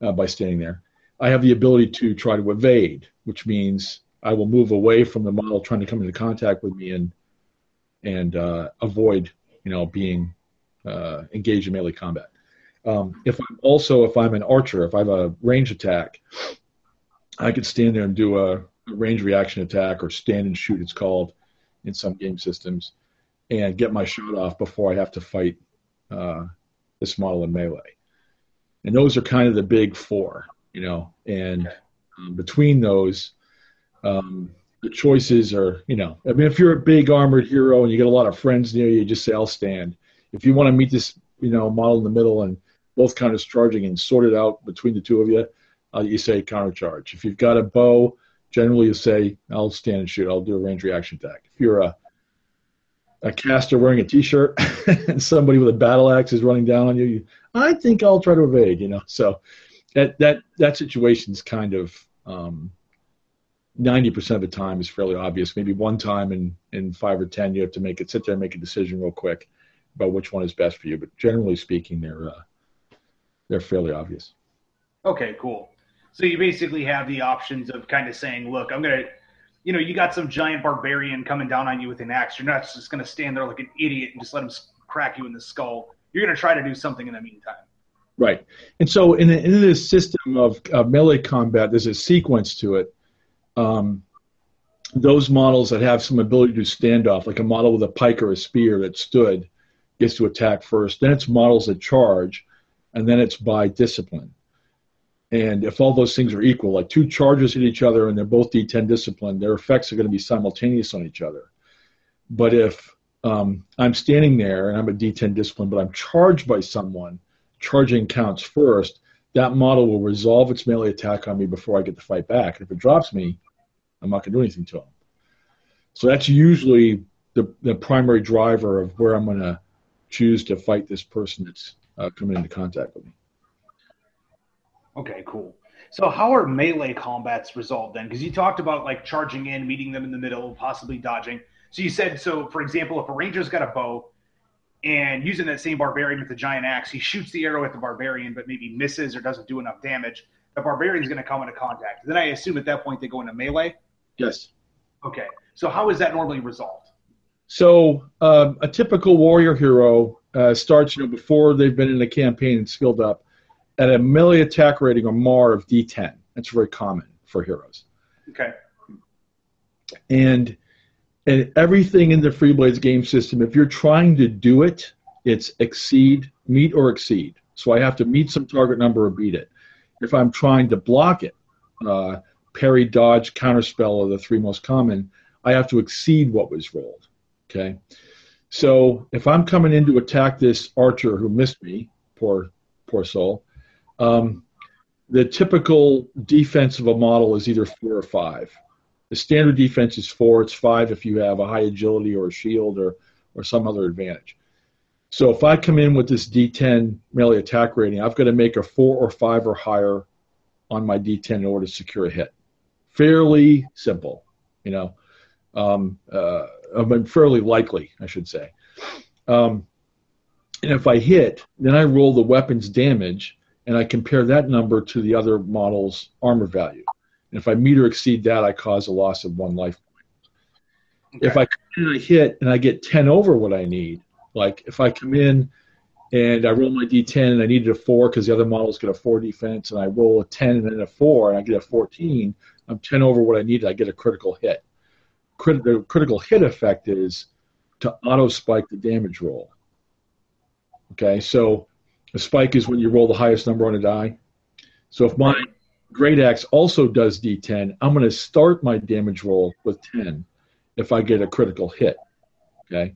uh, by staying there. I have the ability to try to evade, which means I will move away from the model trying to come into contact with me and and uh, avoid, you know, being uh, engaged in melee combat. Um, if I'm also if I'm an archer, if I have a range attack, I could stand there and do a range reaction attack or stand and shoot it's called in some game systems and get my shot off before I have to fight uh, this model in melee. And those are kind of the big four, you know. And um, between those, um, the choices are, you know, I mean, if you're a big armored hero and you get a lot of friends near you, you just say, I'll stand. If you want to meet this, you know, model in the middle and both counters charging and sort it out between the two of you, uh, you say counter charge. If you've got a bow generally you say, I'll stand and shoot. I'll do a range reaction attack. If you're a a caster wearing a t-shirt and somebody with a battle axe is running down on you, you I think I'll try to evade. You know, so that that that situation is kind of um, ninety percent of the time is fairly obvious. Maybe one time in in five or ten, you have to make it sit there and make a decision real quick about which one is best for you. But generally speaking, they're uh, they're fairly obvious. Okay, cool. So you basically have the options of kind of saying, look, I'm going to, you know, you got some giant barbarian coming down on you with an axe. You're not just going to stand there like an idiot and just let him crack you in the skull. You're going to try to do something in the meantime. Right. And so in, the, in this system of, of melee combat, there's a sequence to it. Um, those models that have some ability to stand off, like a model with a pike or a spear that stood, gets to attack first. Then it's models that charge, and then it's by discipline. And if all those things are equal, like two charges hit each other and they're both D10 discipline, their effects are going to be simultaneous on each other. But if um, I'm standing there and I'm a D10 discipline, but I'm charged by someone, charging counts first, that model will resolve its melee attack on me before I get to fight back. And if it drops me, I'm not going to do anything to him. So that's usually the, the primary driver of where I'm going to choose to fight this person that's uh, coming into contact with me. Okay, cool. So how are melee combats resolved then? Because you talked about like charging in, meeting them in the middle, possibly dodging. So you said so. For example, if a ranger's got a bow and using that same barbarian with the giant axe, he shoots the arrow at the barbarian, but maybe misses or doesn't do enough damage. The barbarian's going to come into contact. Then I assume at that point they go into melee. Yes. Okay. So how is that normally resolved? So um, a typical warrior hero uh, starts, you know, before they've been in a campaign and skilled up at a melee attack rating or more of D10. That's very common for heroes. Okay. And and everything in the Free Blades game system, if you're trying to do it, it's exceed, meet or exceed. So I have to meet some target number or beat it. If I'm trying to block it, uh, parry, dodge, counterspell are the three most common. I have to exceed what was rolled. Okay. So if I'm coming in to attack this archer who missed me, poor poor soul, um, the typical defense of a model is either four or five. The standard defense is four. It's five if you have a high agility or a shield or, or some other advantage. So if I come in with this D10 melee attack rating, I've got to make a four or five or higher on my D10 in order to secure a hit. Fairly simple, you know, um, uh, I mean, fairly likely, I should say. Um, and if I hit, then I roll the weapon's damage and I compare that number to the other model's armor value. And if I meet or exceed that, I cause a loss of one life point. Okay. If I come in and I hit and I get 10 over what I need, like if I come in and I roll my d10 and I needed a 4 because the other model's got a 4 defense and I roll a 10 and then a 4 and I get a 14, I'm 10 over what I needed, I get a critical hit. Crit- the critical hit effect is to auto spike the damage roll. Okay, so a spike is when you roll the highest number on a die. So if my great axe also does d10, I'm going to start my damage roll with 10 if I get a critical hit. Okay,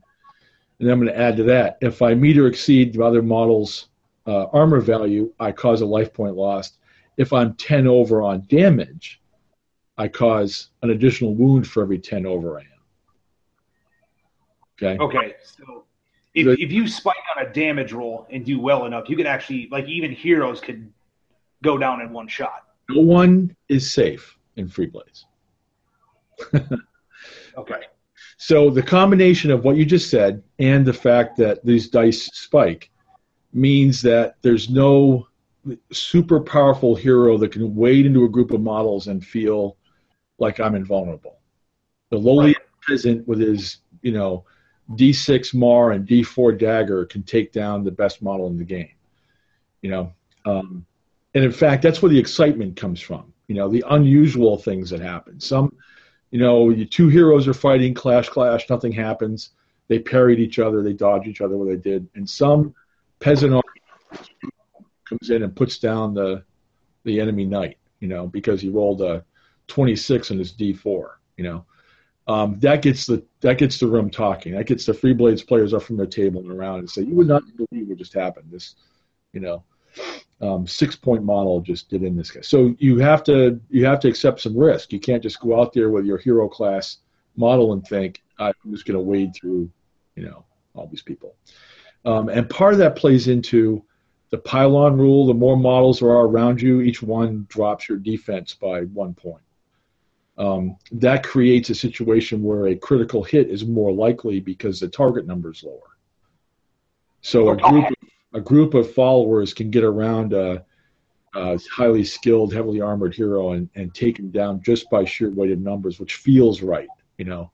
and I'm going to add to that. If I meet or exceed the other model's uh, armor value, I cause a life point lost. If I'm 10 over on damage, I cause an additional wound for every 10 over I am. Okay. Okay. So if, if you spike on a damage roll and do well enough, you could actually like even heroes could go down in one shot. No one is safe in Freeblades. okay. So the combination of what you just said and the fact that these dice spike means that there's no super powerful hero that can wade into a group of models and feel like I'm invulnerable. The lowly right. peasant with his, you know, D6 Mar and D4 Dagger can take down the best model in the game. You know, um, and in fact, that's where the excitement comes from. You know, the unusual things that happen. Some, you know, the two heroes are fighting, clash, clash, nothing happens. They parried each other, they dodge each other, what they did, and some peasant comes in and puts down the the enemy knight. You know, because he rolled a 26 in his D4. You know, um, that gets the that gets the room talking. That gets the Free Blades players up from their table and around and say, "You would not believe what just happened." This, you know, um, six point model just did in this guy. So you have to you have to accept some risk. You can't just go out there with your hero class model and think I'm just going to wade through, you know, all these people. Um, and part of that plays into the pile-on rule. The more models there are around you, each one drops your defense by one point um, that creates a situation where a critical hit is more likely because the target number is lower. So a group, of, a group of followers can get around a, a highly skilled, heavily armored hero and, and take him down just by sheer weight of numbers, which feels right. You know,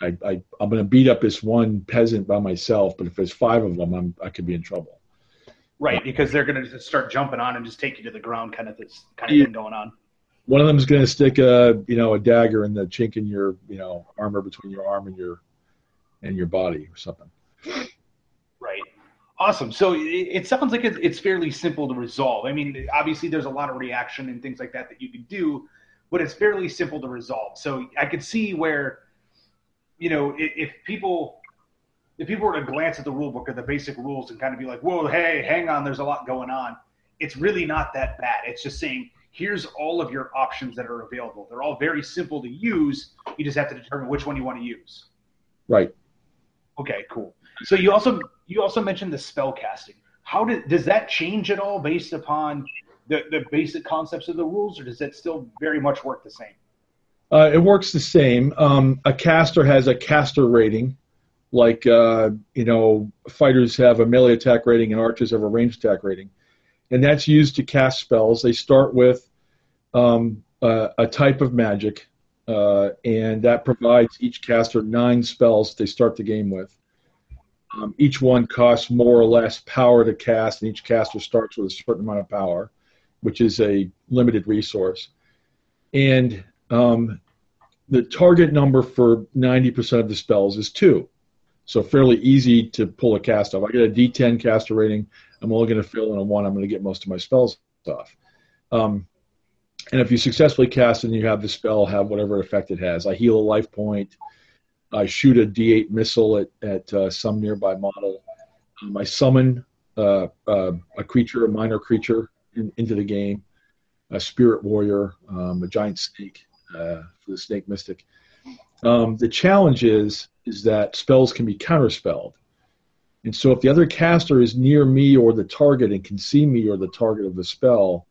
I, I I'm going to beat up this one peasant by myself, but if there's five of them, I'm I could be in trouble. Right, because they're going to start jumping on and just take you to the ground, kind of this kind of yeah. thing going on one of them is going to stick a you know a dagger in the chink in your you know armor between your arm and your and your body or something. Right. Awesome. So it, it sounds like it's fairly simple to resolve. I mean, obviously there's a lot of reaction and things like that that you can do, but it's fairly simple to resolve. So I could see where, you know, if, if people if people were to glance at the rule book or the basic rules and kind of be like, "Whoa, hey, hang on, there's a lot going on," it's really not that bad. It's just saying here's all of your options that are available. They're all very simple to use. You just have to determine which one you want to use. Right. Okay, cool. So you also you also mentioned the spell casting. How did does that change at all based upon the, the basic concepts of the rules, or does that still very much work the same? Uh, it works the same. Um, a caster has a caster rating, like uh, you know, fighters have a melee attack rating and archers have a ranged attack rating and that's used to cast spells. They start with um, a, a, type of magic, uh, and that provides each caster nine spells they start the game with. Um, each one costs more or less power to cast, and each caster starts with a certain amount of power, which is a limited resource. And um, the target number for 90% of the spells is two. So fairly easy to pull a cast off. I get a D10 caster rating. I'm only going to fill in a one. I'm going to get most of my spells off. Um, and if you successfully cast and you have the spell have whatever effect it has, I heal a life point. I shoot a D8 missile at, at uh, some nearby model. Um, I summon uh, uh, a creature, a minor creature, in, into the game. a spirit warrior, um, a giant snake uh, for the snake mystic. Um, the challenge is is that spells can be counterspelled, and so if the other caster is near me or the target and can see me or the target of the spell,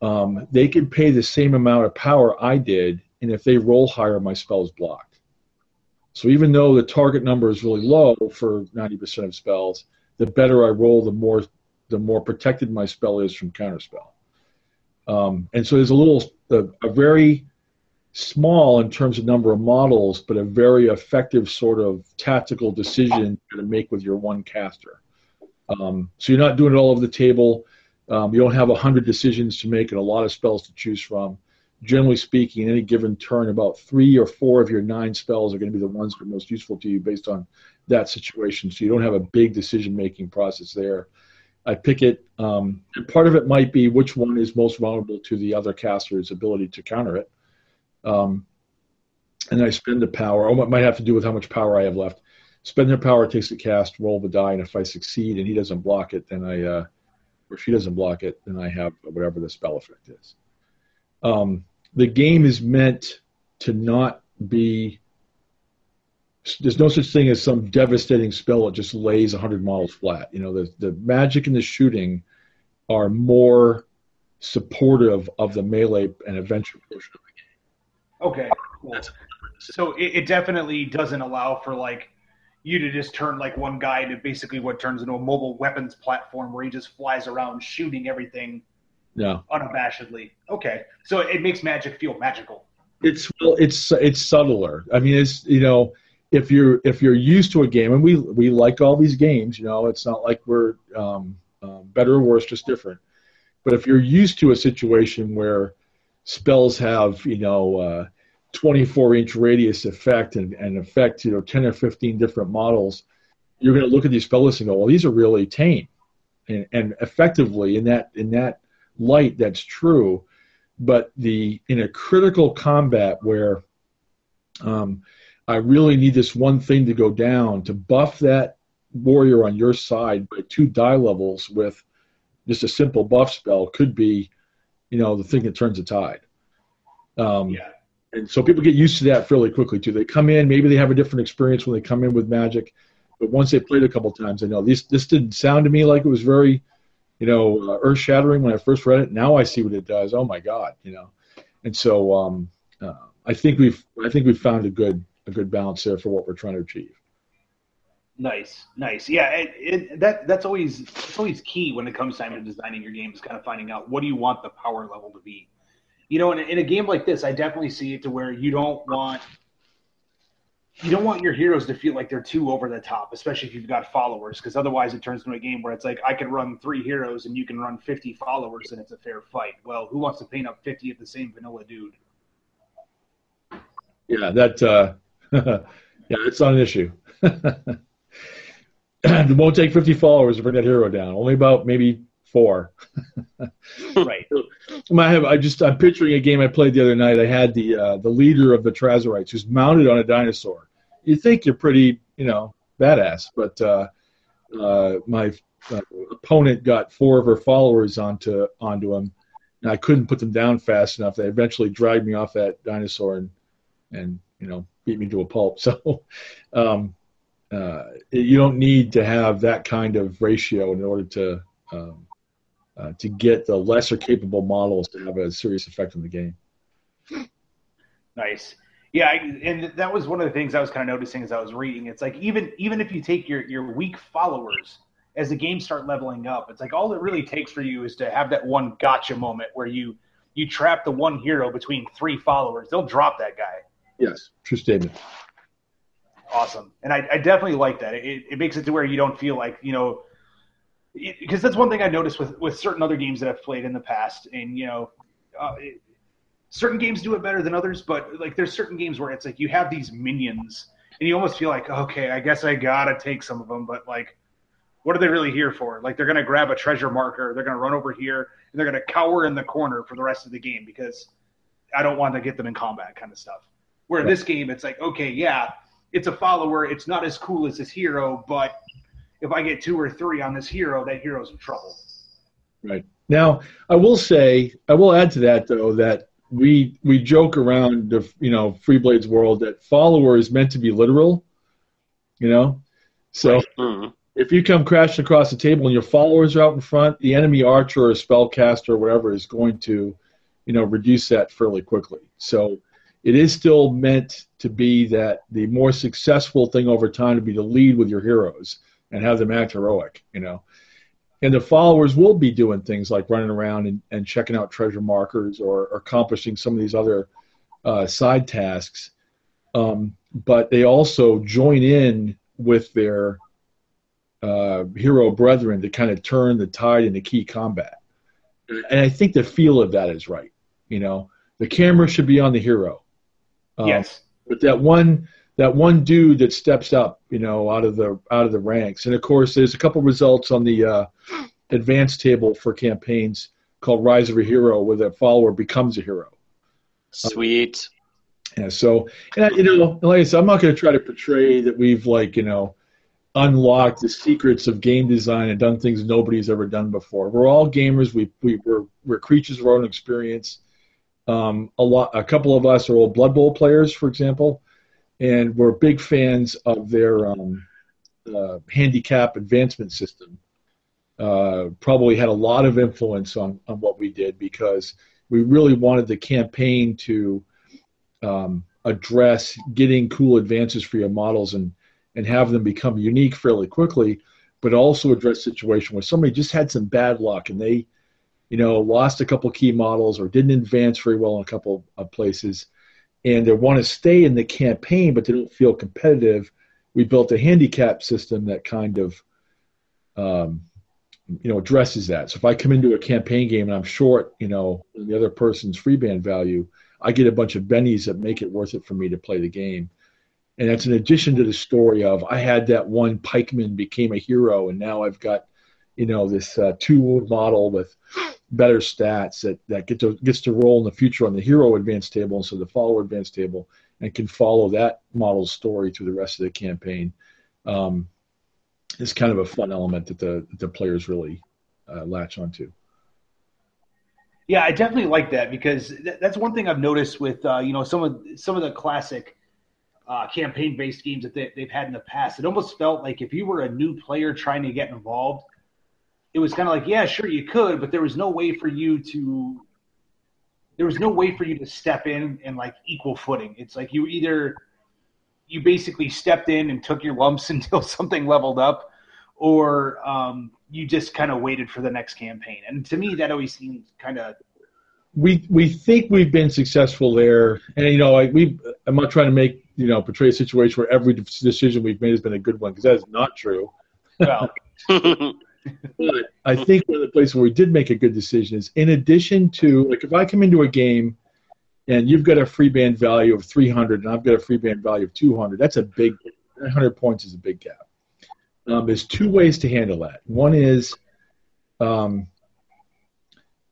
um, they can pay the same amount of power I did, and if they roll higher, my spell is blocked. So even though the target number is really low for 90% of spells, the better I roll, the more the more protected my spell is from counterspell. Um, and so there's a little a, a very small in terms of number of models, but a very effective sort of tactical decision to make with your one caster. Um, so you're not doing it all over the table. Um, you don't have a hundred decisions to make and a lot of spells to choose from. Generally speaking, in any given turn, about three or four of your nine spells are going to be the ones that are most useful to you based on that situation. So you don't have a big decision-making process there. I pick it, um, and part of it might be which one is most vulnerable to the other caster's ability to counter it. Um, and I spend the power. Oh, it might have to do with how much power I have left. Spend their power, takes the cast, roll the die, and if I succeed and he doesn't block it, then I, uh, or she doesn't block it, then I have whatever the spell effect is. Um, the game is meant to not be. There's no such thing as some devastating spell that just lays 100 models flat. You know, the the magic and the shooting are more supportive of the melee and adventure portion of the game. Okay. Cool. So it, it definitely doesn't allow for like you to just turn like one guy to basically what turns into a mobile weapons platform where he just flies around shooting everything yeah. unabashedly. Okay. So it makes magic feel magical. It's well it's it's subtler. I mean it's you know if you're if you're used to a game and we we like all these games you know it's not like we're um, um, better or worse just different. But if you're used to a situation where spells have you know uh, 24 inch radius effect and, and affect you know 10 or 15 different models you're going to look at these lists and go well these are really tame and, and effectively in that in that light that's true but the in a critical combat where um, i really need this one thing to go down to buff that warrior on your side by two die levels with just a simple buff spell could be you know, the thing that turns the tide. Um, yeah. And so people get used to that fairly quickly too. They come in, maybe they have a different experience when they come in with Magic, but once they played a couple times, they know this. This didn't sound to me like it was very, you know, uh, earth shattering when I first read it. Now I see what it does. Oh my God, you know. And so um, uh, I think we've I think we've found a good a good balance there for what we're trying to achieve. Nice, nice. Yeah, it, it, that that's always it's always key when it comes time to designing your games. Kind of finding out what do you want the power level to be. You know, in, in a game like this, I definitely see it to where you don't want you don't want your heroes to feel like they're too over the top, especially if you've got followers, because otherwise it turns into a game where it's like I can run three heroes and you can run fifty followers and it's a fair fight. Well, who wants to paint up fifty of the same vanilla dude? Yeah, that uh, yeah, it's not an issue. it won't take 50 followers to bring that hero down. Only about maybe four. right. I have. I just. I'm picturing a game I played the other night. I had the uh, the leader of the Traazorites who's mounted on a dinosaur. You think you're pretty, you know, badass, but uh, uh, my uh, opponent got four of her followers onto onto him, and I couldn't put them down fast enough. They eventually dragged me off that dinosaur and and you know beat me to a pulp. So. Um, uh, you don't need to have that kind of ratio in order to um, uh, to get the lesser capable models to have a serious effect on the game. Nice. Yeah, and that was one of the things I was kind of noticing as I was reading. It's like even even if you take your your weak followers as the games start leveling up, it's like all it really takes for you is to have that one gotcha moment where you you trap the one hero between three followers. They'll drop that guy. Yes, true statement awesome. And I, I definitely like that. It, it makes it to where you don't feel like, you know, because that's one thing I noticed with, with certain other games that I've played in the past. And, you know, uh, it, certain games do it better than others, but like there's certain games where it's like you have these minions and you almost feel like, okay, I guess I gotta take some of them, but like, what are they really here for? Like they're gonna grab a treasure marker, they're gonna run over here, and they're gonna cower in the corner for the rest of the game because I don't want to get them in combat, kind of stuff. Where this game, it's like, okay, yeah, it's a follower. It's not as cool as this hero, but if I get two or three on this hero, that hero's in trouble. Right. Now, I will say, I will add to that though that we we joke around the you know Free Blades world that follower is meant to be literal, you know. So mm-hmm. if you come crashing across the table and your followers are out in front, the enemy archer or spellcaster or whatever is going to, you know, reduce that fairly quickly. So it is still meant to be that the more successful thing over time to be to lead with your heroes and have them act heroic, you know. And the followers will be doing things like running around and, and checking out treasure markers or, or accomplishing some of these other uh, side tasks. Um, but they also join in with their uh, hero brethren to kind of turn the tide into key combat. And I think the feel of that is right. You know, the camera should be on the hero. Um, yes. But that one that one dude that steps up, you know, out of the out of the ranks. And of course, there's a couple results on the uh, advanced table for campaigns called Rise of a Hero, where the follower becomes a hero. Sweet. Um, yeah. So, and I, you know, like I said, I'm not going to try to portray that we've like you know unlocked the secrets of game design and done things nobody's ever done before. We're all gamers. We we we're, we're creatures of our own experience. Um, a lot, a couple of us are old Blood Bowl players, for example and we're big fans of their um, uh, handicap advancement system. Uh, probably had a lot of influence on, on what we did because we really wanted the campaign to um, address getting cool advances for your models and, and have them become unique fairly quickly, but also address situation where somebody just had some bad luck and they, you know, lost a couple key models or didn't advance very well in a couple of places and they want to stay in the campaign, but they don't feel competitive. We built a handicap system that kind of, um, you know, addresses that. So if I come into a campaign game and I'm short, you know, the other person's free band value, I get a bunch of bennies that make it worth it for me to play the game. And that's in addition to the story of I had that one pikeman became a hero, and now I've got, you know, this uh, two wound model with better stats that, that get to, gets to roll in the future on the hero advanced table instead of the follower advanced table and can follow that model's story through the rest of the campaign um, is kind of a fun element that the, the players really uh, latch onto. Yeah, I definitely like that because th- that's one thing I've noticed with uh, you know some of some of the classic uh, campaign-based games that they, they've had in the past. It almost felt like if you were a new player trying to get involved, it was kind of like, yeah, sure you could, but there was no way for you to there was no way for you to step in and like equal footing. It's like you either you basically stepped in and took your lumps until something leveled up, or um, you just kind of waited for the next campaign. And to me, that always seemed kind of. We we think we've been successful there, and you know, like we. I'm not trying to make you know portray a situation where every decision we've made has been a good one because that is not true. Well. but I think one of the places where we did make a good decision is in addition to like if I come into a game and you've got a free band value of 300 and I've got a free band value of 200, that's a big 100 points is a big gap. Um, there's two ways to handle that. One is um,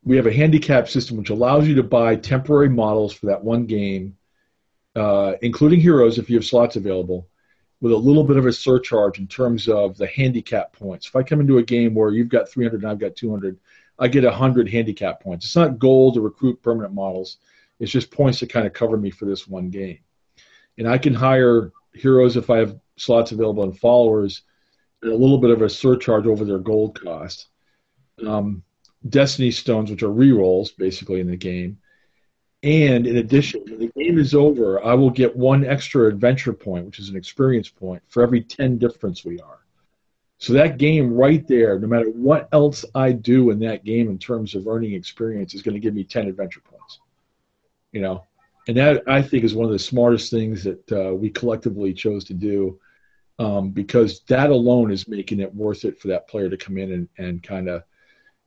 we have a handicap system which allows you to buy temporary models for that one game, uh, including heroes if you have slots available with a little bit of a surcharge in terms of the handicap points. If I come into a game where you've got 300 and I've got 200, I get 100 handicap points. It's not gold to recruit permanent models. It's just points to kind of cover me for this one game. And I can hire heroes if I have slots available and followers at a little bit of a surcharge over their gold cost. Um, Destiny stones, which are rerolls basically in the game, and in addition, when the game is over, I will get one extra adventure point, which is an experience point, for every 10 difference we are. So that game right there, no matter what else I do in that game in terms of earning experience, is going to give me 10 adventure points. You know, and that I think is one of the smartest things that uh, we collectively chose to do um, because that alone is making it worth it for that player to come in and, and kind of,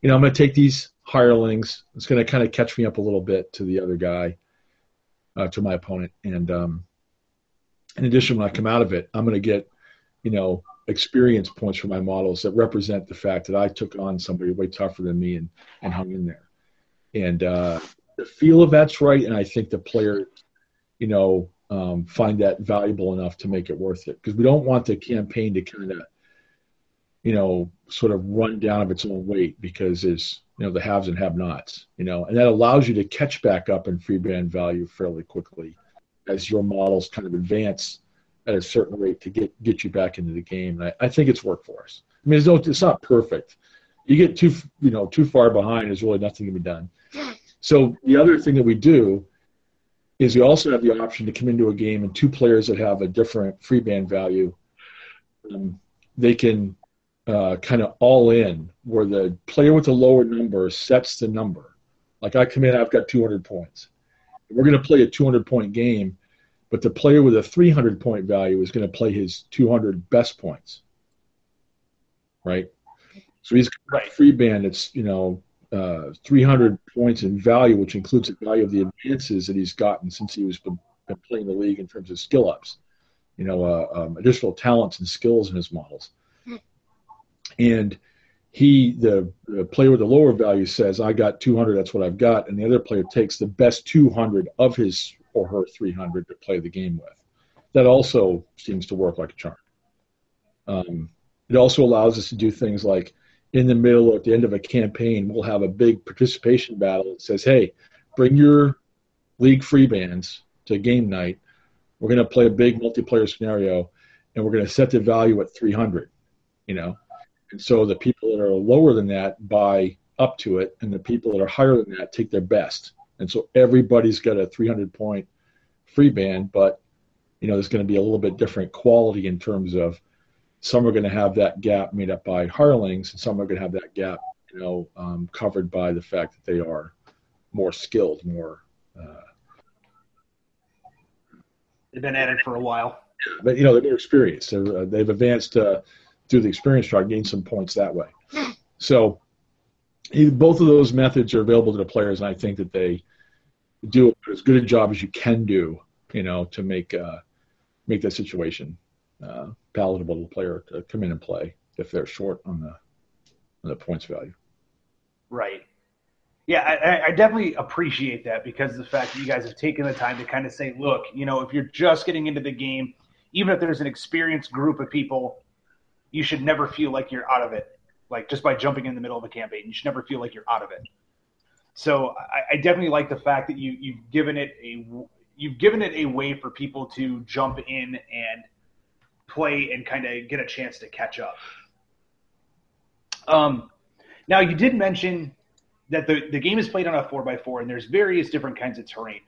you know, I'm going to take these hirelings. It's going to kind of catch me up a little bit to the other guy, uh, to my opponent. And um, in addition, when I come out of it, I'm going to get, you know, experience points for my models that represent the fact that I took on somebody way tougher than me and, and hung in there. And uh, the feel of that's right, and I think the player, you know, um, find that valuable enough to make it worth it because we don't want the campaign to kind of, you know, sort of run down of its own weight because there's you know the haves and have-nots. You know, and that allows you to catch back up in free band value fairly quickly as your models kind of advance at a certain rate to get get you back into the game. And I, I think it's worked for us. I mean, it's, no, it's not perfect. You get too you know too far behind, there's really nothing to be done. So the other thing that we do is we also have the option to come into a game and two players that have a different free band value, um, they can uh, kind of all in where the player with the lower number sets the number. Like I come in, I've got 200 points. We're going to play a 200 point game, but the player with a 300 point value is going to play his 200 best points. Right? So he's got a free band that's, you know, uh, 300 points in value, which includes the value of the advances that he's gotten since he was been, been playing the league in terms of skill ups, you know, uh, um, additional talents and skills in his models. And he, the, player with the lower value, says, "I got 200. That's what I've got," and the other player takes the best 200 of his or her 300 to play the game with. That also seems to work like a charm. Um, it also allows us to do things like in the middle or at the end of a campaign, we'll have a big participation battle that says, hey, bring your league free bands to game night. We're going to play a big multiplayer scenario and we're going to set the value at 300, you know? And so the people that are lower than that buy up to it, and the people that are higher than that take their best. And so everybody's got a 300 point free band, but you know, there's going to be a little bit different quality in terms of some are going to have that gap made up by hirelings, and some are going to have that gap, you know, um, covered by the fact that they are more skilled, more. Uh, They've been at it for a while. But you know, they're more experienced. they uh, they've advanced uh, through the experience track, gain some points that way. So, both of those methods are available to the players, and I think that they do as good a job as you can do, you know, to make uh, make that situation uh, palatable to the player to come in and play if they're short on the on the points value. Right. Yeah, I, I, definitely appreciate that because the fact that you guys have taken the time to kind of say, look, you know, if you're just getting into the game, even if there's an experienced group of people, you should never feel like you're out of it. Like just by jumping in the middle of a campaign, you should never feel like you're out of it. So I, I definitely like the fact that you you've given it a you've given it a way for people to jump in and play and kind of get a chance to catch up. Um, now, you did mention that the, the game is played on a 4x4 and there's various different kinds of terrain.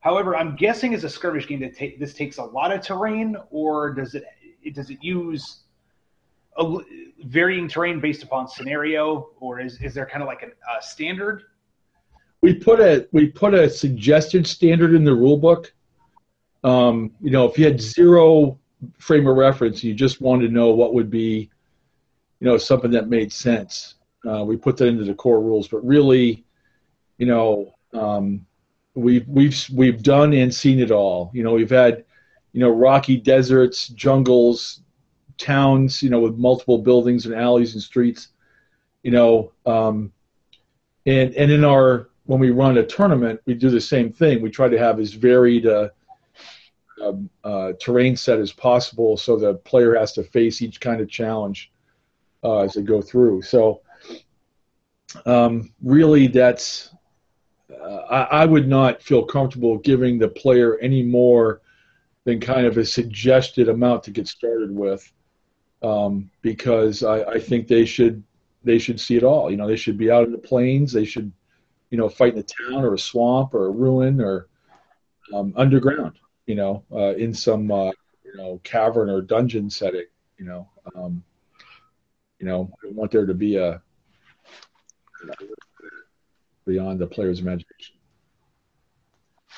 However, I'm guessing as a skirmish game that ta- this takes a lot of terrain, or does it does it use a, varying terrain based upon scenario, or is, is there kind of like a, standard? We put a we put a suggested standard in the rule book. Um, you know, if you had zero frame of reference, you just wanted to know what would be, you know, something that made sense. Uh, we put that into the core rules, but really, you know, um, we've we've we've done and seen it all. You know, we've had, you know, rocky deserts, jungles, towns, you know, with multiple buildings and alleys and streets. You know, um, and and in our when we run a tournament, we do the same thing. We try to have as varied uh, um, uh, terrain set as possible so the player has to face each kind of challenge uh, as they go through. So, um, really, that's uh, I, I, would not feel comfortable giving the player any more than kind of a suggested amount to get started with, um, because I, I, think they should they should see it all. You know, they should be out in the plains. They should, you know, fight in a town or a swamp or a ruin or um, underground you know, uh, in some uh, you know cavern or dungeon setting. You know, um, you know, I want there to be a beyond the player's imagination.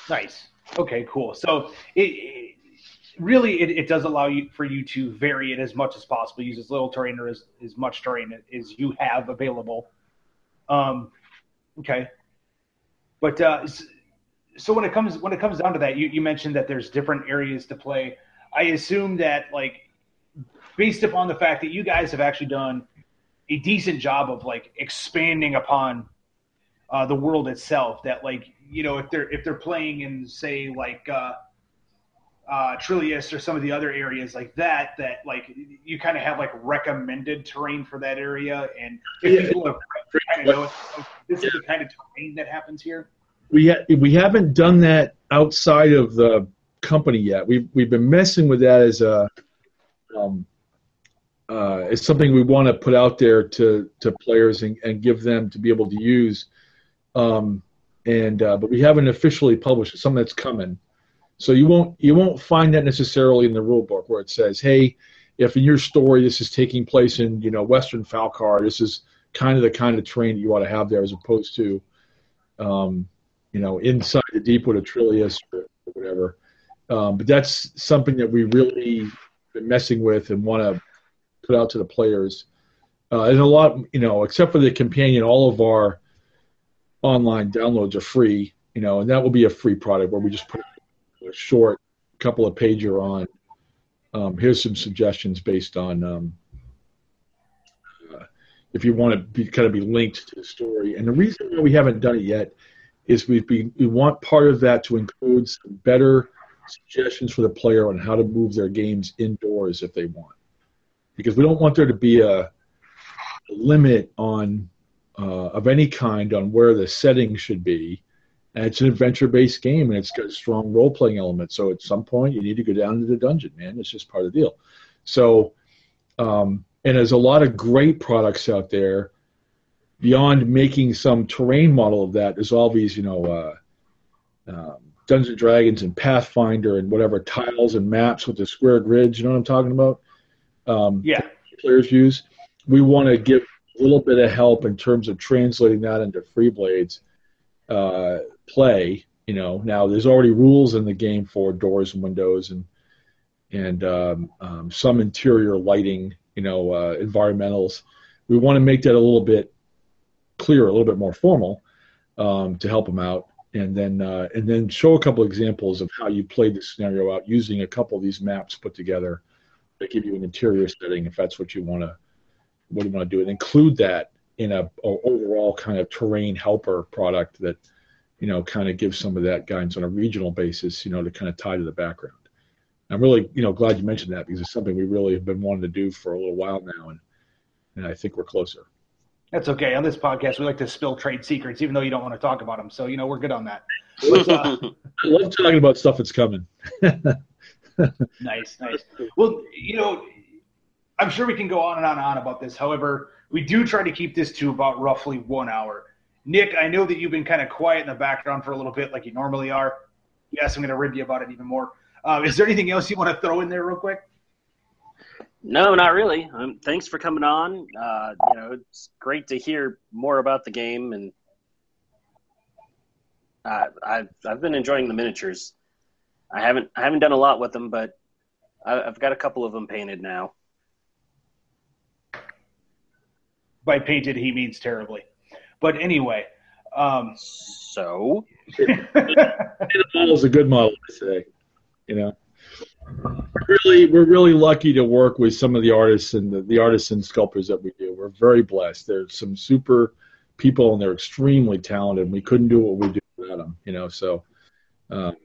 Nice. Okay, cool. So it, it really it, it, does allow you for you to vary it as much as possible. Use as little terrain or as, as much terrain as you have available. Um, okay, but uh, so when it comes when it comes down to that, you, you mentioned that there's different areas to play. I assume that like based upon the fact that you guys have actually done a decent job of like expanding upon uh, the world itself, that like you know if they're if they're playing in say like uh, uh, Trillius or some of the other areas like that, that like you kind of have like recommended terrain for that area, and if yeah. people have kind of know this is the kind of terrain that happens here. We ha- we haven't done that outside of the company yet. We've we've been messing with that as a um, uh, it's something we want to put out there to to players and, and give them to be able to use. Um, and uh, but we haven't officially published it. Something that's coming. So you won't you won't find that necessarily in the rule book where it says, hey, if in your story this is taking place in you know Western Falcar, this is kind of the kind of terrain that you want to have there as opposed to um, you know inside the Deepwood of Trillius or whatever. Um, but that's something that we really been messing with and want to put out to the players. Uh, and a lot, you know, except for the companion, all of our online downloads are free, you know, and that will be a free product where we just put short couple of pager on. Um, here's some suggestions based on um, uh, if you want to be kind of be linked to the story. And the reason why we haven't done it yet is we we want part of that to include some better suggestions for the player on how to move their games indoors if they want, because we don't want there to be a, a limit on uh, of any kind on where the setting should be. And it's an adventure-based game, and it's got a strong role-playing element. So at some point, you need to go down to the dungeon, man. It's just part of the deal. So, um, and there's a lot of great products out there. Beyond making some terrain model of that, there's all these, you know, uh, um, Dungeons and Dragons and Pathfinder and whatever tiles and maps with the square grids. You know what I'm talking about? Um, yeah. Players use. We want to give a little bit of help in terms of translating that into Freeblades uh, play. You know, now there's already rules in the game for doors and windows and and um, um, some interior lighting. You know, uh, environmentals. We want to make that a little bit clearer, a little bit more formal um, to help them out, and then uh, and then show a couple examples of how you played the scenario out using a couple of these maps put together that give you an interior setting if that's what you want to what do you want to do and include that in a, a, overall kind of terrain helper product that you know kind of give some of that guidance on a regional basis you know to kind of tie to the background. I'm really you know glad you mentioned that because it's something we really have been wanting to do for a little while now and and i think we're closer. That's okay. On this podcast we like to spill trade secrets even though you don't want to talk about them so you know we're good on that. Uh, i love talking about stuff that's coming. Nice nice. Well you know I'm sure we can go on and on and on about this. However, we do try to keep this to about roughly one hour. Nick, I know that you've been kind of quiet in the background for a little bit, like you normally are. Yes, I'm going to rib you about it even more. Uh, is there anything else you want to throw in there, real quick? No, not really. Um, thanks for coming on. Uh, you know, it's great to hear more about the game, and uh, I've I've been enjoying the miniatures. I haven't I haven't done a lot with them, but I've got a couple of them painted now. by painted he means terribly. But anyway, um, so the model is a good model to say. You know, really, we're really lucky to work with some of the artists and the, the artists and sculptors that we do. We're very blessed. There's some super people, and they're extremely talented. We couldn't do what we do without them. You know, so um,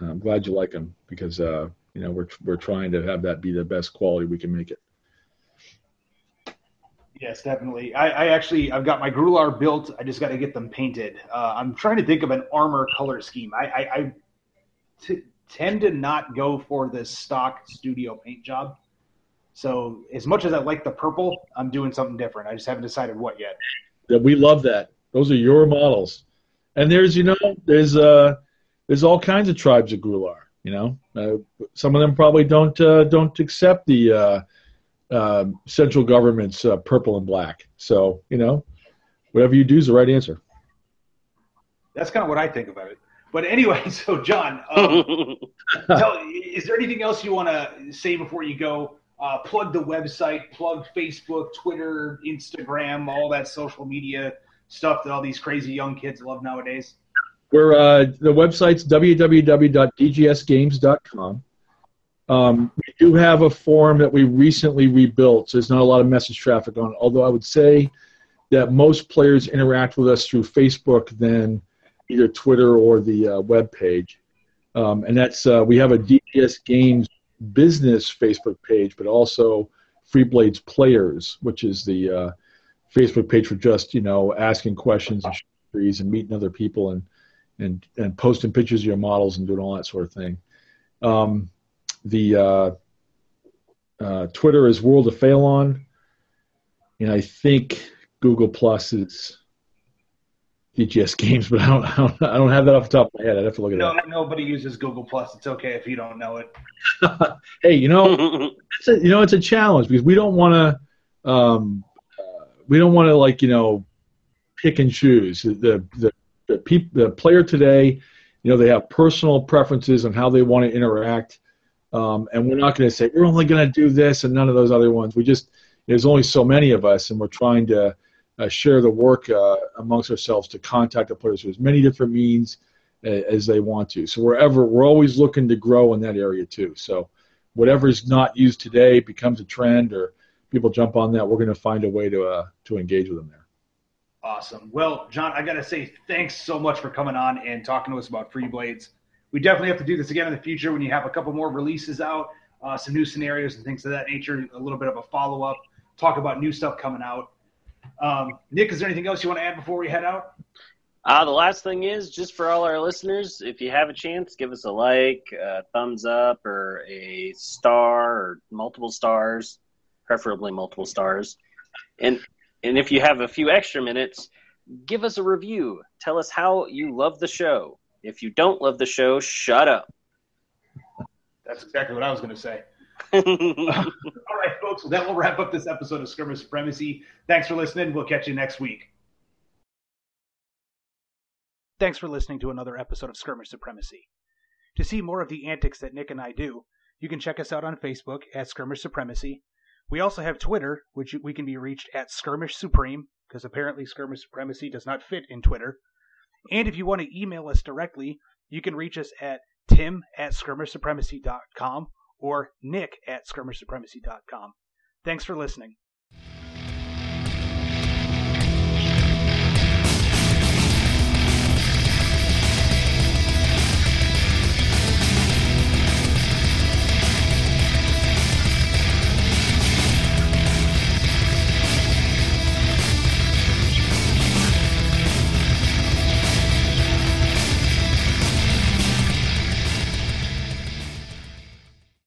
I'm glad you like them because uh, you know we're we're trying to have that be the best quality we can make it. Yes, definitely. I, I, actually I've got my Grular built. I just got to get them painted. Uh, I'm trying to think of an armor color scheme. I, I, I t- tend to not go for the stock studio paint job. So as much as I like the purple, I'm doing something different. I just haven't decided what yet. Yeah, we love that. Those are your models. And there's you know there's uh there's all kinds of tribes of Grular. You know, uh, some of them probably don't uh, don't accept the uh, central government's uh, purple and black. So you know, whatever you do is the right answer. That's kind of what I think about it. But anyway, so Jon, um, tell, is there anything else you want to say before you go? Uh, plug the website, plug Facebook, Twitter, Instagram, all that social media stuff that all these crazy young kids love nowadays. We're uh, the website's www.dgsgames.com. Um, we do have a forum that we recently rebuilt, so there's not a lot of message traffic on it. Although I would say that most players interact with us through Facebook than either Twitter or the uh, web page. Um, and that's uh, we have a DGS Games business Facebook page, but also Freeblades Players, which is the uh, Facebook page for just you know asking questions and trees and meeting other people and and and posting pictures of your models and doing all that sort of thing. Um, the uh, uh, Twitter is World of Phalon, and I think Google Plus is DGS Games, but I don't, I don't, I don't have that off the top of my head. I'd have to look at it. no, that. Nobody uses Google Plus. It's okay if you don't know it. hey, you know, it's a, you know, it's a challenge because we don't want to, um, uh, we don't want to like you know, pick and choose. The the the, peop, the player today, you know, they have personal preferences on how they want to interact, um, and we're not going to say we're only going to do this and none of those other ones. We just there's only so many of us, and we're trying to uh, share the work uh, amongst ourselves to contact the players through as many different means uh, as they want to. So wherever we're always looking to grow in that area too. So whatever is not used today becomes a trend, or people jump on that. We're going to find a way to uh, to engage with them there. Awesome. Well, Jon, I got to say thanks so much for coming on and talking to us about Freeblades. We definitely have to do this again in the future when you have a couple more releases out, uh, some new scenarios and things of that nature, a little bit of a follow up, talk about new stuff coming out. Um, Nick, is there anything else you want to add before we head out? Uh, the last thing is just for all our listeners, if you have a chance, give us a like, a thumbs up, or a star, or multiple stars, preferably multiple stars. And and if you have a few extra minutes, give us a review. Tell us how you love the show. If you don't love the show, shut up. That's exactly what I was going to say. All right, folks. Well, that will wrap up this episode of Skirmish Supremacy. Thanks for listening. We'll catch you next week. Thanks for listening to another episode of Skirmish Supremacy. To see more of the antics that Nick and I do, you can check us out on Facebook at Skirmish Supremacy. We also have Twitter, which we can be reached at Skirmish Supreme, because apparently Skirmish Supremacy does not fit in Twitter. And if you want to email us directly, you can reach us at tim at skirmishsupremacy.com or nick at skirmishsupremacy.com. Thanks for listening.